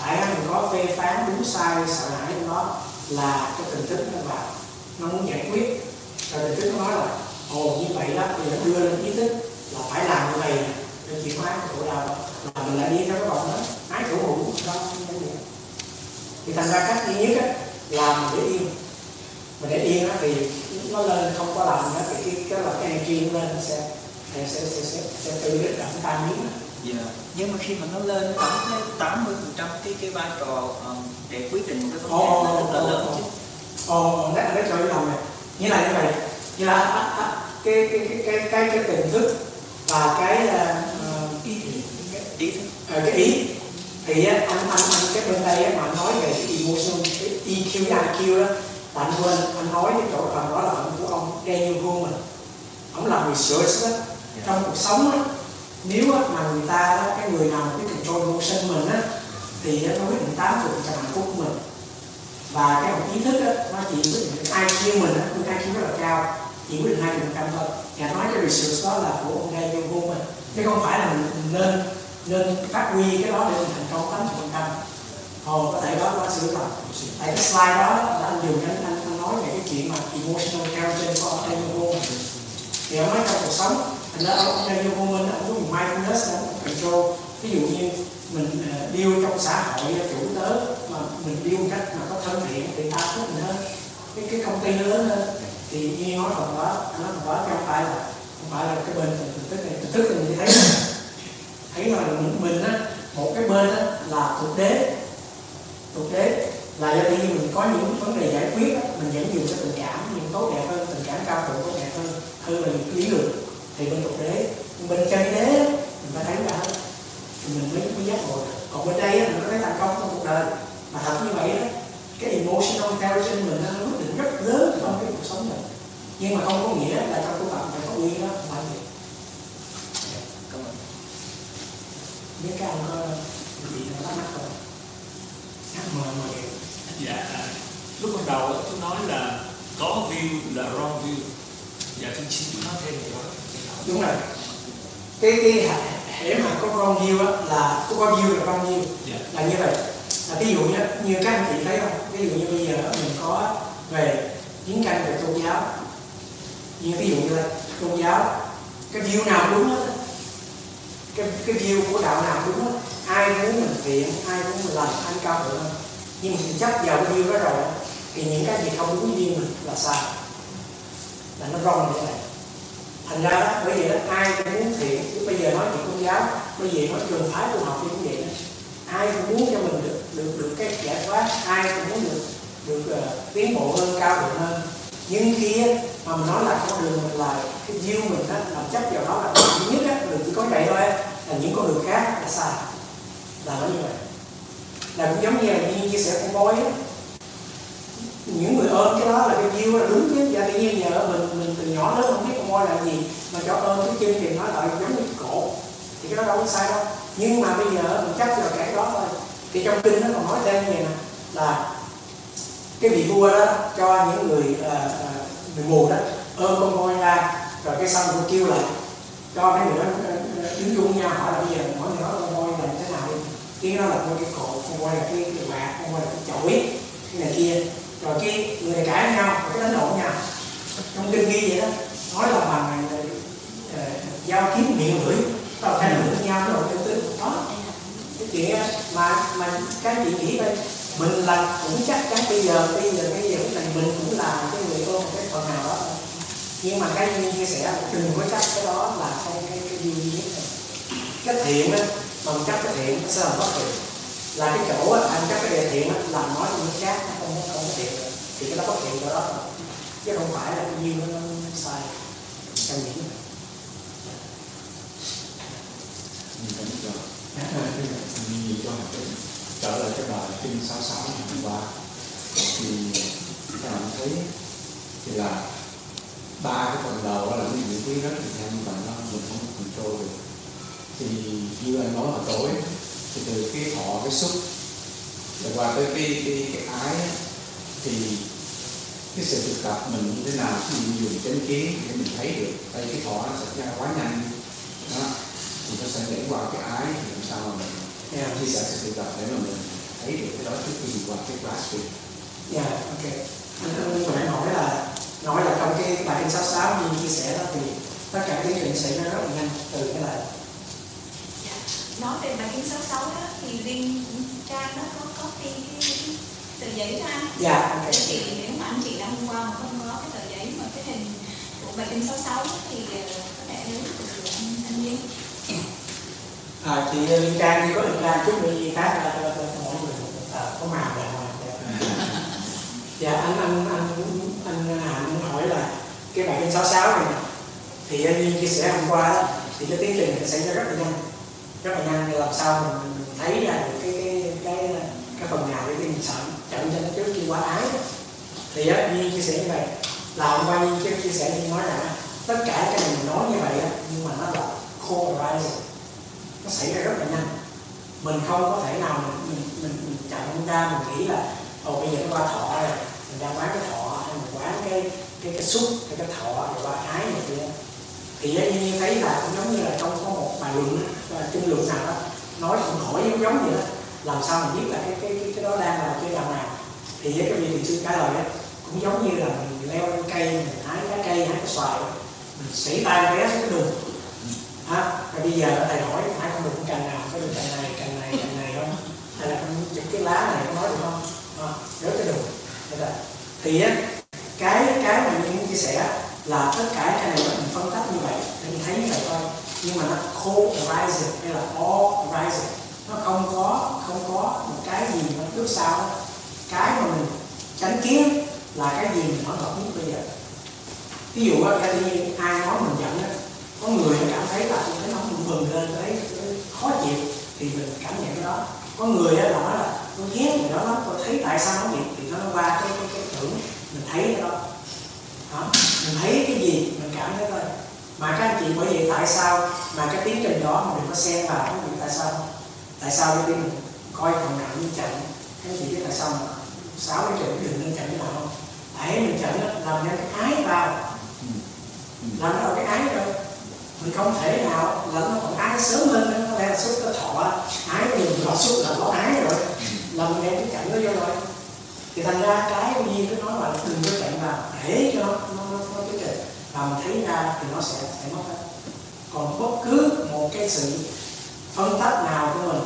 Tại mình có phê phán đúng sai sợ hãi trong đó? Là cái tình thức nó vào nó muốn giải quyết. Rồi tình thức nó nói là ồ như vậy đó thì nó đưa lên ý thức là phải làm như vậy. Để chuyển hóa cái khổ đau là mình lại đi theo cái vòng đó. Ái khổ hữu đó thì thành ra cách duy nhất á, là mình để yên mình để yên á, thì nó lên không có làm nữa thì cái cái là cái energy nó lên nó sẽ sẽ sẽ sẽ, sẽ, sẽ tự biết là tan biến Dạ. Nhưng mà khi mà nó lên tổng tới 80 phần trăm cái cái vai trò um, để quyết định cái vấn đề nó rất là lớn chứ. Ồ, đấy cho cái lòng này. Như là như vậy. Như là á, á, cái cái cái cái cái cái tiềm thức và cái ờ, Ý ý ờ, cái ý. Thì á, anh anh anh cái bên đây á, mà nói về cái emotion cái EQ IQ đó anh quên anh nói cái chỗ phần đó là phần của ông Daniel Goleman ông làm research đó trong cuộc sống á nếu mà người ta đó, cái người nào mà biết control emotion mình á thì nó quyết định 80 phần trăm hạnh phúc của mình. Và cái một ý thức á, nó chỉ quyết định cái IQ mình á, cái IQ rất là cao chỉ quyết định 20 phần trăm thôi. Và nói cái research đó là của ông Daniel Goleman chứ không phải là mình nên nên phát huy cái đó để mình thành công 80 phần trăm Ồ, có thể đó nó sửa lại, tại cái slide đó là anh dùng anh, anh, anh nói về cái chuyện mà emotional intelligence của ông Daniel Goleman. Thì ông nói trong cuộc sống anh nói ông Daniel Goleman ông có dùng mindfulness để control ví dụ như mình ờ, uh, điêu trong xã hội ờ, chủ tớ mà mình điêu một cách mà có thân thiện thì ta thích mình hơn cái cái công ty lớn hơn. Thì như nói phần đó anh nói phần đó trong không phải là không phải là cái bên mình tức này tình thức mình thấy thấy là mình, mình á một cái bên á là thực đế thực đế là do khi mình có những vấn đề giải quyết mình vẫn dùng cái tình cảm những tốt đẹp hơn tình cảm cao thượng tốt đẹp hơn hơn là những lý luận. Thì bên thực nhưng bên chân đế á, mình phải thấy ra thì mình mới mới giác ngộ còn bên đây mình có thấy thành công trong cuộc đời. Mà thật như vậy á cái emotional intelligence mình nó quyết định rất lớn trong cái cuộc sống mình. Nhưng mà không có nghĩa là trong tu tập phải có uy đó không phải vậy. Biết cái ông có bị nó mắc thắc mời mời dạ lúc ban đầu chú nói là có view là wrong view. Dạ xin xin chú nói thêm về đó đúng rồi. Cái cái hệ- hệ mà có wrong view á, là có view là wrong view dạ. Là như vậy. Là ví dụ như như các anh chị thấy không? Ví dụ như bây giờ mình có về chiến tranh về tôn giáo. Như ví dụ như là tôn giáo cái view nào đúng hết cái cái view của đạo nào đúng hết ai muốn mình thiện ai muốn mình lành ai cao thượng. Hơn nhưng mình chấp vào cái view đó rồi thì những cái gì không đúng view mình là sai. Là nó wrong như thế này. Thành ra đó bởi vì đó ai cũng muốn thiện chứ bây giờ nói chuyện công giáo bây giờ nói trường phái tu học thì cũng vậy đó. Ai cũng muốn cho mình được được được cái giải thoát ai cũng muốn được được uh, tiến bộ hơn cao thượng hơn nhưng khi mà mình nói là con đường mình là cái view mình đó làm chấp vào đó là duy nhất á mình chỉ có vậy thôi là những con đường khác là sai. Là nó như vậy. Là cũng giống như là như chia sẻ con bói á. Những người ơn cái đó là cái view là đúng chứ? Và tự nhiên giờ mình mình từ nhỏ lớn không biết con voi là gì, mà cho ơn cái chân thì nó lại giống như cổ. Thì cái đó đâu có sai đâu. Nhưng mà bây giờ mình chấp vào cái đó thôi. Thì trong kinh nó còn nói thêm như vậy nè, là cái vị vua đó cho những người uh, người mù đó ôm con voi ra rồi cái xong vua kêu lại cho mấy người đó ờ, đứng chung nhau hỏi là bây giờ mỗi người nói con voi là thế nào đi. Nó đó là con cái cổ con voi là cái, cái quạt con voi là cái chổi cái này kia. Rồi cái người này cãi nhau rồi cái đánh lộn nhau. Trong kinh ghi vậy đó nói là bằng uh, giao kiếm miệng lưỡi tao thay lưỡi nhau nó rồi tương tự đó cái chuyện mà mà các chị nghĩ đây mình là cũng chắc chắn bây giờ bây giờ cái gì cũng này mình cũng là cái người ôm cái phần nào đó. Nhưng mà cái duyên chia sẻ đừng có chấp cái đó là cái cái cái duy nhất này. Cái thiện á mà mình chắc cái thiện sẽ làm bất thiện? Là cái chỗ á anh chấp cái đề thiện á là nói những khác nó không không có thiện thì cái đó bất thiện của đó. Chứ không phải là cái duyên nó, sai. Trong những mình vẫn cho. Nhiều cho trở lại cái bài kinh 66 ngày hôm qua. Thì các bạn thấy thì là ba cái phần đầu đó là những những quý rất là theo như vậy đó mình không control được. Thì như anh nói hồi tối, thì từ cái họ, cái xúc, rồi qua tới cái cái cái ái thì cái sự thực tập mình như thế nào khi mình dùng chánh kiến để mình thấy được, tại cái thọ nó sẽ ra quá nhanh. Đó, thì nó sẽ để qua cái ái thì làm sao mà mình yeah. chia sẻ sự thực tập để mà mình thấy được cái đó trước khi đi qua cái class đi Yeah, ok. Vừa nãy hỏi là nói là trong cái bài kinh 66 như chia sẻ đó thì tất cả tiến trình xảy ra rất là nhanh từ cái là Dạ. nói về bài kinh 66 đó thì riêng trang nó có có cái, cái tờ giấy ra dạ ok Thế thì nếu mà anh chị đã hôm qua mà không có cái tờ giấy mà cái hình của bài kinh 66 thì ờ, có thể lấy từ anh anh à, chị Liên Trang đi có Liên Trang chút đi khác ra cho, cho, mọi người à, có màu hoàng dạ anh anh anh anh Hạnh hỏi là cái bài kinh 66 này thì Duy chia sẻ hôm qua đó, thì cái tiến trình xảy ra rất là nhanh. Rất là nhanh làm sao mình, mình thấy được cái cái cái cái phần nào để mình chậm chậm cho nó trước khi qua ái thì á Duy chia sẻ như vậy. Là hôm qua Duy chia sẻ Duy nói á, tất cả cái mình nói như vậy nhưng mà nó là co-arising nó xảy ra rất là nhanh. Mình không có thể nào mình mình mình, mình chậm ra mình nghĩ là ồ bây giờ nó qua thọ rồi mình đang quán cái thọ hay mình quán cái cái cái xúc cái cái thọ rồi qua ái này kia. Thì á, như thấy là cũng giống như là trong có một bài luận chung luận nào đó nói cũng hỏi giống giống vậy đó. Làm sao mình biết là cái cái cái, cái đó đang là cái đằng nào thì với cái vị thiền sư trả lời đó cũng giống như là mình leo lên cây mình hái lá cây hái cái xoài mình xỉ tay té xuống cái đường ha rồi bây giờ thầy hỏi phải không được cái cành nào? Có được cành này cành này cành này không? Hay là con chụp cái lá này có nói được không? À, nhớ cái đồ thì á cái cái mà mình chia sẻ là tất cả cái này mình phân tích như vậy mình thấy như vậy thôi. Nhưng mà nó co-arising hay là all arising nó không có không có một cái gì nó trước sau. Cái mà mình tránh kiến là cái gì mình hỏi hợp nhất bây giờ. Ví dụ á cái tự ai nói mình giận á có người cảm thấy là tôi thấy nó bừng bừng lên thấy khó chịu thì mình cảm nhận cái đó. Có người á là nói là tôi ghét người đó lắm tôi thấy tại sao nó vậy? Thì nó qua cái cái cái tưởng mình thấy cái đó. Đó mình thấy cái gì mình cảm thấy thôi. Mà các anh chị bởi vậy tại sao mà cái tiến trình đó mà đừng có xen vào cái gì tại sao? Tại sao cái mình coi phần nào như chậm? Các anh chị biết tại sao mà sáu cái chậm đừng nên chậm cái nào không? Tại mình chậm làm cho cái ái vào làm nó cái ái rồi mình không thể nào là nó còn ái sớm hơn nữa nó đang xuất cái thọ. Ái mình nó xuất là có ái rồi. Là mình đem cái cảnh nó vô rồi thì thành ra cái cái duyên nó nói là đừng có chạy vào để cho nó nó nó, nó cái trình và mình thấy ra thì nó sẽ sẽ mất hết. Còn bất cứ một cái sự phân tích nào của mình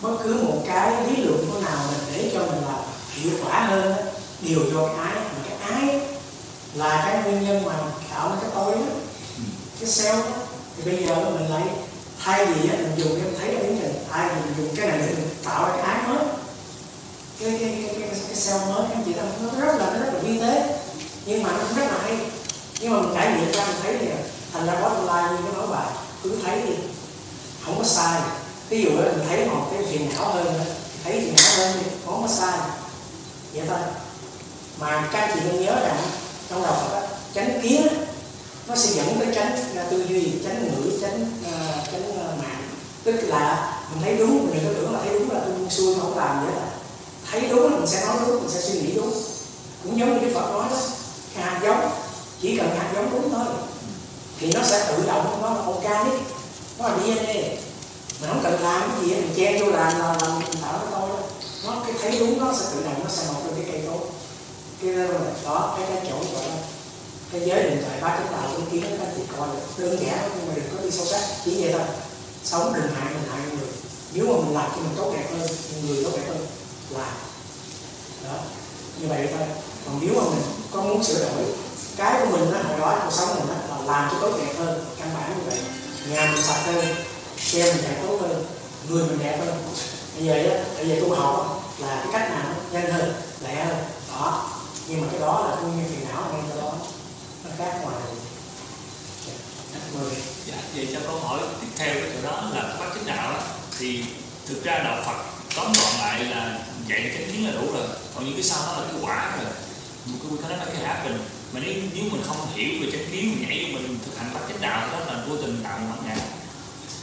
bất cứ một cái lý luận của nào mình để cho mình là hiệu quả hơn điều đều do cái ái. Mà cái ái là cái nguyên nhân mà tạo cái tối đó. Cái cell đó thì bây giờ mình lấy thay vì á, mình dùng cái thấy cái tiến trình thay vì mình dùng cái này để mình tạo ra cái ái mới. Cái cái cái cái, cái cell mới anh chị thấy nó rất là nó rất là vi tế. Nhưng mà nó cũng rất là hay. Nhưng mà mình trải nghiệm ra mình thấy thì thành ra bottom line như cái nói bài cứ thấy đi không có sai. Ví dụ là mình thấy một cái phiền não hơn thấy phiền não hơn thì không có sai. Vậy thôi. Mà các anh chị nên nhớ rằng trong đầu Phật á, chánh kiến nó sẽ dẫn tới tránh à, tư duy tránh ngữ tránh uh, tránh uh, mạng. Tức là mình thấy đúng mình đừng có tưởng là thấy đúng là tôi xuôi không làm vậy là thấy đúng là mình sẽ nói đúng mình sẽ suy nghĩ đúng. Cũng giống như cái Phật nói đó hạt giống chỉ cần hạt giống đúng thôi thì nó sẽ tự động nó là organic nó là DNA mình không cần làm cái gì mình chen vô làm là làm mình tạo nó thôi nó cái thấy đúng nó sẽ tự động nó sẽ mọc lên cái cây tốt. Cái đó là đó cái cái chỗ gọi là thế giới định tuệ ba chúng ta cũng kiến các chị coi được đơn giản nhưng mà đừng có đi sâu sắc chỉ vậy thôi. Sống đừng hại mình hại người. Nếu mà mình làm cho mình tốt đẹp hơn người tốt đẹp hơn là. Đó. Như vậy thôi. Còn nếu mà mình có muốn sửa đổi cái của mình đó hồi đó cuộc sống mình đó, là làm cho tốt đẹp hơn. Căn bản như vậy. Nhà mình sạch hơn xe mình chạy tốt hơn người mình đẹp hơn. Bây giờ á bây giờ tu học là cái cách nào nhanh hơn lẹ hơn. Đó. Nhưng mà cái đó là nguyên như phiền não ngay cho đó khác ngoài Dạ, vậy cho câu hỏi tiếp theo cái chỗ đó là bác chính đạo thì thực ra đạo Phật tóm gọn lại là dạy chánh kiến là đủ rồi. Còn những cái sau đó là cái quả rồi. Một cái cái đó là cái happen mà nếu nếu mình không hiểu về chánh kiến mình nhảy vô mình thực hành bác chánh đạo đó là vô tình tạo bản ngã.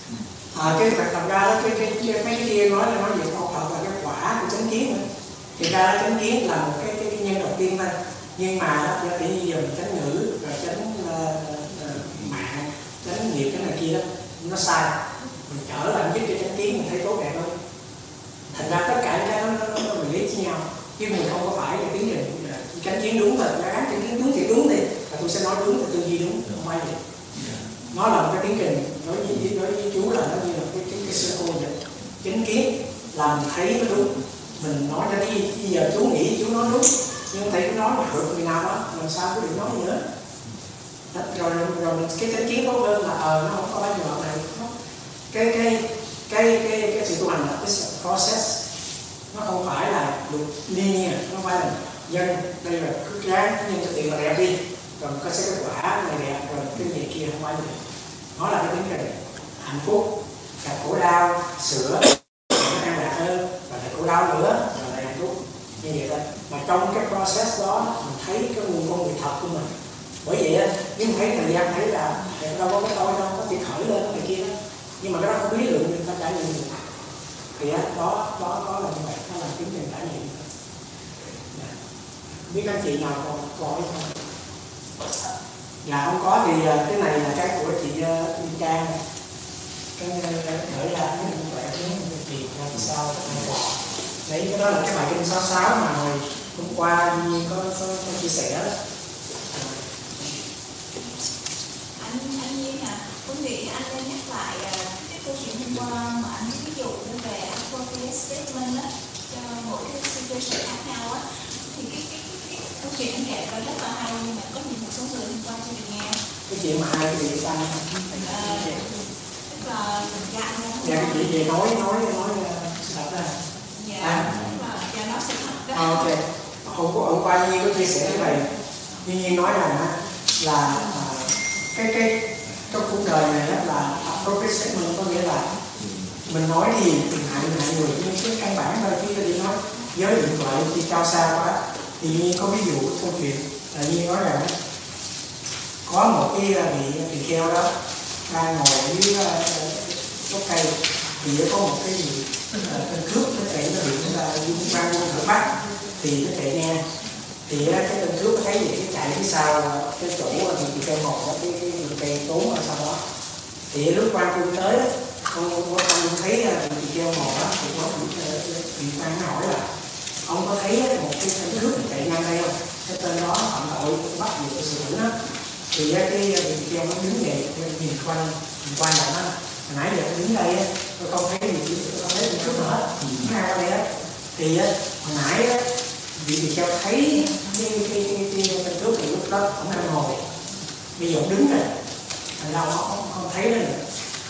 Ừ. À, cái thật thật ra đó cái cái, cái mấy cái kia nói là nói về khoa học là cái quả của chánh kiến thì ra chánh kiến là một cái cái, cái nhân đầu tiên thôi. Nhưng mà đó, do tự nhiên giờ mình chánh ngữ rồi chánh uh, uh, mạng nghiệp cái này kia đó nó sai. Mình trở lại với cái chánh kiến mình thấy tốt đẹp hơn. Thành ra tất cả những cái nó nó, nó, nó lý với nhau. Chứ mình không có phải là tiến trình chánh kiến đúng là nó gắn chánh kiến đúng thì đúng thì là tôi sẽ nói đúng thì tư duy đúng không phải vậy. Nó là một cái tiến trình đối với đối với chú là nó như là cái cái cái sơ ô vậy. Chánh kiến làm thấy nó đúng. Mình nói ra đi bây giờ chú nghĩ chú nói đúng. Nhưng thầy cứ nói mà hurt người nào đó làm sao có được nói nữa Ờ, rồi rồi, mình cái chánh kiến tốt hơn là ờ nó không có bao giờ này cái cái cái cái cái sự tu hành là cái process. Nó không phải là luật linear nó không phải là dân. Đây là cứ ráng nhân cho tiền là đẹp đi. Rồi có sẽ kết quả này đẹp rồi cái gì kia không phải được. Nó là cái tính trình hạnh phúc là khổ đau sửa an lạc hơn và lại khổ đau nữa rồi lại hạnh phúc. Như vậy thôi. Mà trong cái process đó mình thấy cái nguồn con người thật của mình bởi vậy á nhưng thấy thời gian thấy là đẹp đâu có cái tôi đâu có chuyện khởi lên này kia đó nhưng mà cái đó không biết lượng nhưng ta trải nghiệm. Được thì á đó đó đó là như vậy nó là kiếm trình trải nghiệm. Dạ. Biết các anh chị nào còn có hay không? Dạ không có thì à, cái này là cái của chị uh, Trang. Cái à, gửi ra cái như vậy cái chị làm sao đấy cái đó là cái bài kinh 66 mà hồi hôm qua như có, có, có chia sẻ đó. Anh anh Nhiên à tôi nghĩ anh nên nhắc lại à, cái câu chuyện hôm qua mà anh ví dụ về appropriate statement á cho mỗi cái situation khác nhau á. Thì cái cái cái, câu chuyện anh kể rất là hay nhưng mà có nhiều một số người hôm qua chưa được nghe. Cái chuyện mà hai cái gì ta à, tức là mình dạ cái chị về nói nói nói thật ra dạ À. là dạ nói sự thật đó. À, ok. Hôm qua Nhi có chia sẻ cái này Nhi Nhi nói rằng là à, cái cái trong cuộc đời này đó là appropriate statement có nghĩa là mình nói gì mình hại mình hại người. Nhưng cái căn bản thôi chứ tôi đi nói giới định thoại thì cao xa quá. Thì như có ví dụ cái câu chuyện là như nói rằng có một cái à, vị à, vị keo kheo đó đang ngồi dưới uh, gốc cây thì có một cái gì tên cướp nó chạy nó bị chúng ta dùng mang quân thử bắt thì nó chạy nghe thì cái tên trước nó thấy vậy cái chạy phía sau cái chỗ thì bị cây một đó, cái cái người cây tốn ở sau đó. Thì lúc quan quân tới á, con con quan thấy ờ, bị tỳ đó thì có bị bị quan hỏi là ông có thấy một cái tên cướp chạy ngang đây không? Cái tên đó phạm tội bắt nhiều xử đó. Thì cái ờ, bị cây nó đứng dậy ờ, nhìn quanh nhìn quanh lại nó nãy giờ tôi đứng đây á tôi không thấy gì tôi không thấy gì cướp nữa. Hết ngang qua đây á. Thì á hồi nãy á thì cho thấy cái cái cái cái tên cướp thì lúc đó ông đang ngồi. Bây giờ ông đứng rồi. Thành ra nó không, không thấy nữa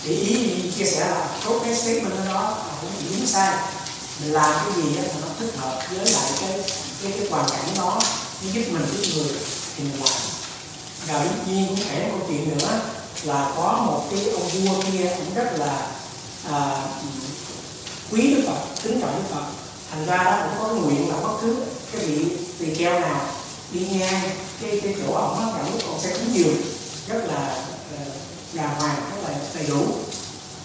để ý mình chia sẻ là tốt cái statement đó là cũng bị đúng sai. Mình làm cái gì đó, thì nó thích hợp với lại cái cái cái hoàn cảnh đó nó giúp mình giúp người thì mình làm. Và dĩ nhiên cũng kể một câu chuyện nữa là có một cái ông vua kia cũng rất là à, quý đức phật kính trọng đức phật. Thành ra đó cũng có nguyện là bất cứ cái vị tỳ keo nào đi ngang cái cái chỗ ổng á là lúc ông sẽ cúng dường rất là ờ, đàng hoàng rất là đầy đủ.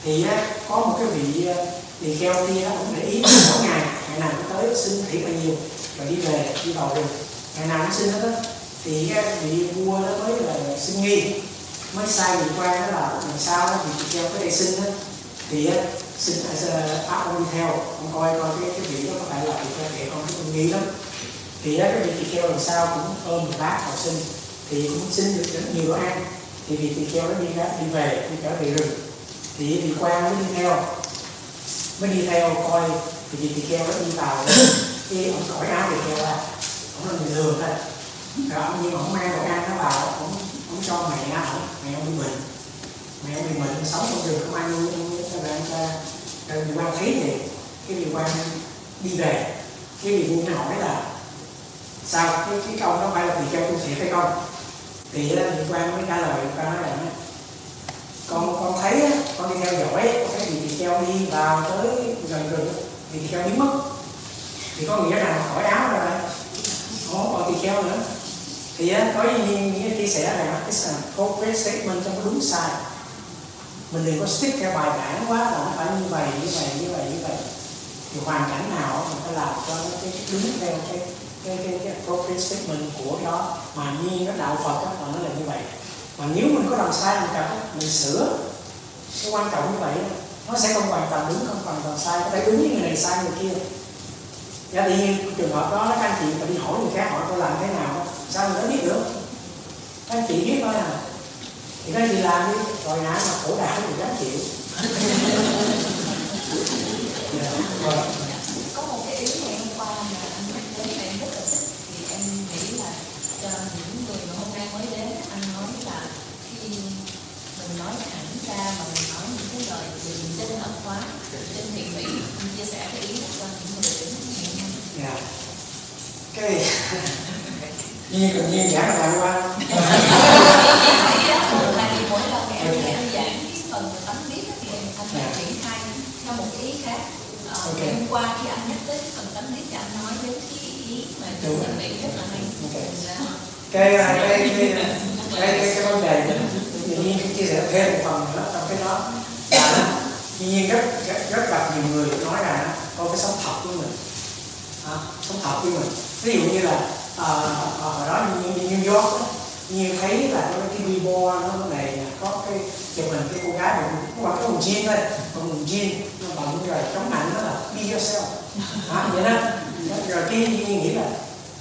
Thì á, có một cái vị tỳ kheo kia cũng để ý mỗi ngày ngày nào cũng tới xin thiệt là nhiều rồi đi về đi vào rừng. Ngày nào cũng xin hết á. Thì cái vị vua đó mới là xin nghi. Mới sai vị quan đó là làm sao đó thì tỳ kheo có đây xin á. Thì á xin ờ, ờ, áp ông đi theo ông coi coi cái cái vị đó có phải là vị quan để con nghi lắm thì đó cái vị tỳ kheo làm sao cũng ôm một bát học sinh thì cũng xin được rất nhiều đồ ăn. Thì vị tỳ kheo đó đi ra, đi về, đi trở về rừng. Thì vị quan mới đi theo, mới đi theo coi, thì vị tỳ kheo đó đi vào cái ông cởi áo tỳ kheo ra, ông là người thường thôi. Rồi ông nhưng mà ông mang đồ ăn nó vào, ông ông cho mẹ ông mẹ ông đi bệnh. Mẹ ông bị bệnh sống trong rừng không ai nuôi cho bạn cho rồi vị quan thấy thì cái vị quan đi về. Cái vị vua mới hỏi là sao? Cái cái câu nó phải là tỳ kheo tu sĩ phải không? Thì liên quan mới trả lời quan nói rằng con con thấy con đi theo dõi cái gì thì treo đi vào tới gần rừng thì thì treo biến mất. Thì có nghĩa là khỏi áo rồi không còn tỳ kheo nữa. Thì á, có những nghĩa chia sẻ là cái là corporate statement trong đúng sai. Mình đừng có stick theo bài bản quá là nó phải như vậy như vậy như vậy như vậy. Thì hoàn cảnh nào mình phải làm cho nó cái đúng theo cái cái cái, cái appropriate statement của đó mà nhiên cái đạo Phật đó, là nó là như vậy. Mà nếu mình có làm sai mình cần mình sửa cái quan trọng như vậy nó sẽ không hoàn toàn đúng không hoàn toàn sai. Có thể đúng như người này sai người kia. Dạ tự nhiên trường hợp đó các anh chị phải đi hỏi người khác hỏi tôi làm thế nào sao mình mới biết được? Các anh chị biết thôi à. Thì các anh chị làm đi rồi hả mà khổ đạo thì các anh chịu dạ, có một cái ý ngày hôm qua mà anh nhắc đến mà em rất là thích thì em nghĩ là cho những người mà hôm nay mới đến anh nói là khi mình nói thẳng ra mà mình nói những cái lời mình chân thật quá chân thiện mỹ anh chia sẻ cái ý cho những người đến ngày hôm nay dạ. Cái nhiên cần nhiên giảng là qua mỗi lần em em giảng cái phần tấm biết thì anh lại triển khai theo một ý khác hôm qua khi anh nhắc tới cái phần tấm biết thì anh nói đến cái ý mà chân thiện mỹ rất là hay. Dạ. cái cái cái cái cái, cái, cái vấn đề mình tự nhiên chia sẻ thêm một phần nữa trong cái đó. Là tuy nhiên rất rất, rất là nhiều người nói là con phải sống thật với mình. À, sống thật với mình. Ví dụ như là à, à, đó như, như New York đó, như thấy là có cái billboard nó này có cái chụp hình cái cô gái mà cũng mặc cái quần jean thôi còn quần jean nó bận rồi chống nạnh nó là be yourself. À, vậy đó. Rồi cái Nhiên nghĩ là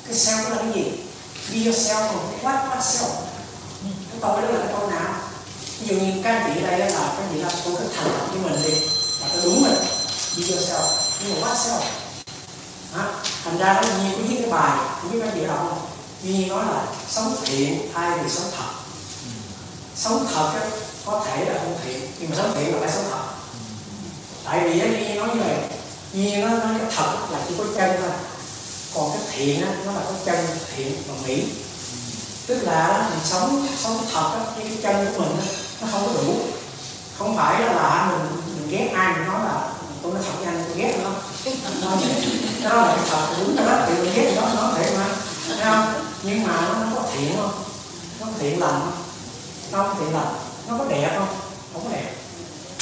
cái self đó là cái gì? Be yourself còn cái what what self. Cái tôi đó là cái tôi ví dụ như các anh chị đây là cái gì làm tôi cứ thành thật với mình đi là cái đúng mình đi cho sao? Nhưng mà quá sao? Hả? thành ra nó nhiên cái viết cái bài cũng biết các anh chị đọc không? Nhiên nói là sống thiện thay vì sống thật. Sống thật á, có thể là không thiện nhưng mà sống thiện là phải sống thật. Tại vì á, nói như vậy nhiên nó nói cái thật là chỉ có chân thôi. Còn cái thiện á, nó là có chân thiện và mỹ. Tức là mình sống sống thật á, với cái chân của mình á, nó không có đủ không phải là mình mình ghét ai mình nói là tôi nói thật với anh tôi ghét nó. Nói đó là cái thật đúng rồi đó thì mình ghét nó nó thiệt mà. Thấy không? Nhưng mà nó, nó có thiện không nó có thiện lành. Không nó có thiện lành. Nó có đẹp không không có đẹp.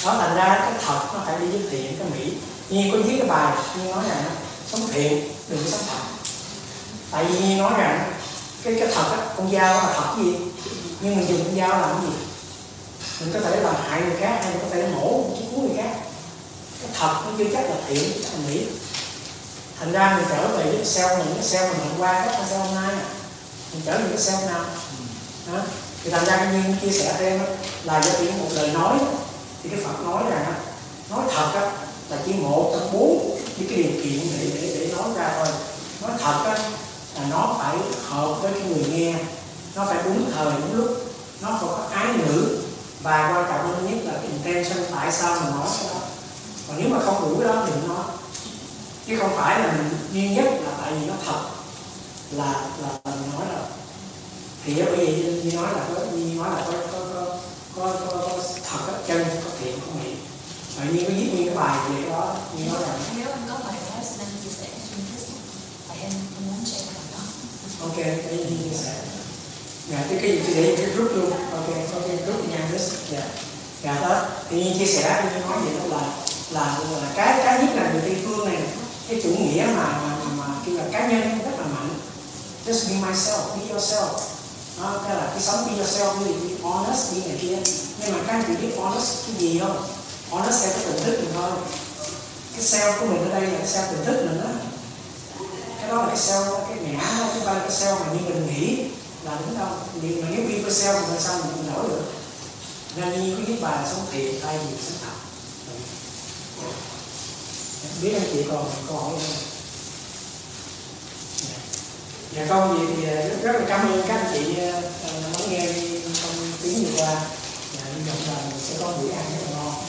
Đó thành ra cái thật nó phải đi với thiện cái mỹ. Như có viết cái bài như nói rằng sống thiện đừng có sống thật. Tại vì như nói rằng cái cái thật á con dao là thật gì? Nhưng mình dùng con dao làm cái gì? Mình có thể làm hại người khác hay mình có thể mổ chứ cứu người khác. Cái thật nó chưa chắc là thiện chắc mình nghĩ thành ra mình trở về với sao mình cái sao mình hôm qua đó là sao hôm nay mình trở về cái sao nào? Đó. thì thành ra cái nhiên chia sẻ thêm đó, là do chỉ một lời nói. Thì cái Phật nói rằng nói thật á, là chỉ một trong bốn những cái điều kiện để để để nói ra thôi. Nói thật á, là nó phải hợp với cái người nghe. Nó phải đúng thời đúng lúc. Nó phải có ái ngữ và quan trọng hơn nhất là cái intention tại sao mình nói cái đó. Còn nếu mà không đủ đó thì nói. Chứ không phải là mình duy nhất là tại vì nó thật là là, là mình nói là thì bởi vì như nói là có như nói là có có có có, có, có thật á, chân có thiện có mỹ tự nhiên có viết nguyên cái bài về cái đó như nói rằng nếu anh có bài đó anh chia sẻ trên Facebook tại em muốn share bài đó. Ok gì chia sẻ dạ cái cái gì chia sẻ cái rút luôn. Ok ok rút nhà this dạ. Dạ đó. Thì như chia sẻ như nói vậy đó là là là cái cái nhất là người tây phương này cái chủ nghĩa mà mà mà, mà kêu là cá nhân rất là mạnh. Just be myself be yourself. Đó, cái là cái sống be yourself như be honest như này kia. Nhưng mà các anh chị biết honest cái gì không? Honest theo cái tỉnh thức mình thôi. Cái self của mình ở đây là cái self tỉnh thức mình đó. Cái đó là cái self cái ngã đó chứ là cái self mà như mình nghĩ là đúng đâu nhưng mà nếu be yourself thì sao mình nổi được? Nên như cái viết bài là sống thiệt thay vì sống thật. Dạ. Biết anh chị còn câu hỏi không? Dạ. dạ không gì thì à, rất, rất là cảm ơn các anh chị uh, lắng nghe trong tiếng vừa qua. Dạ hy vọng là mình sẽ có buổi ăn rất là ngon.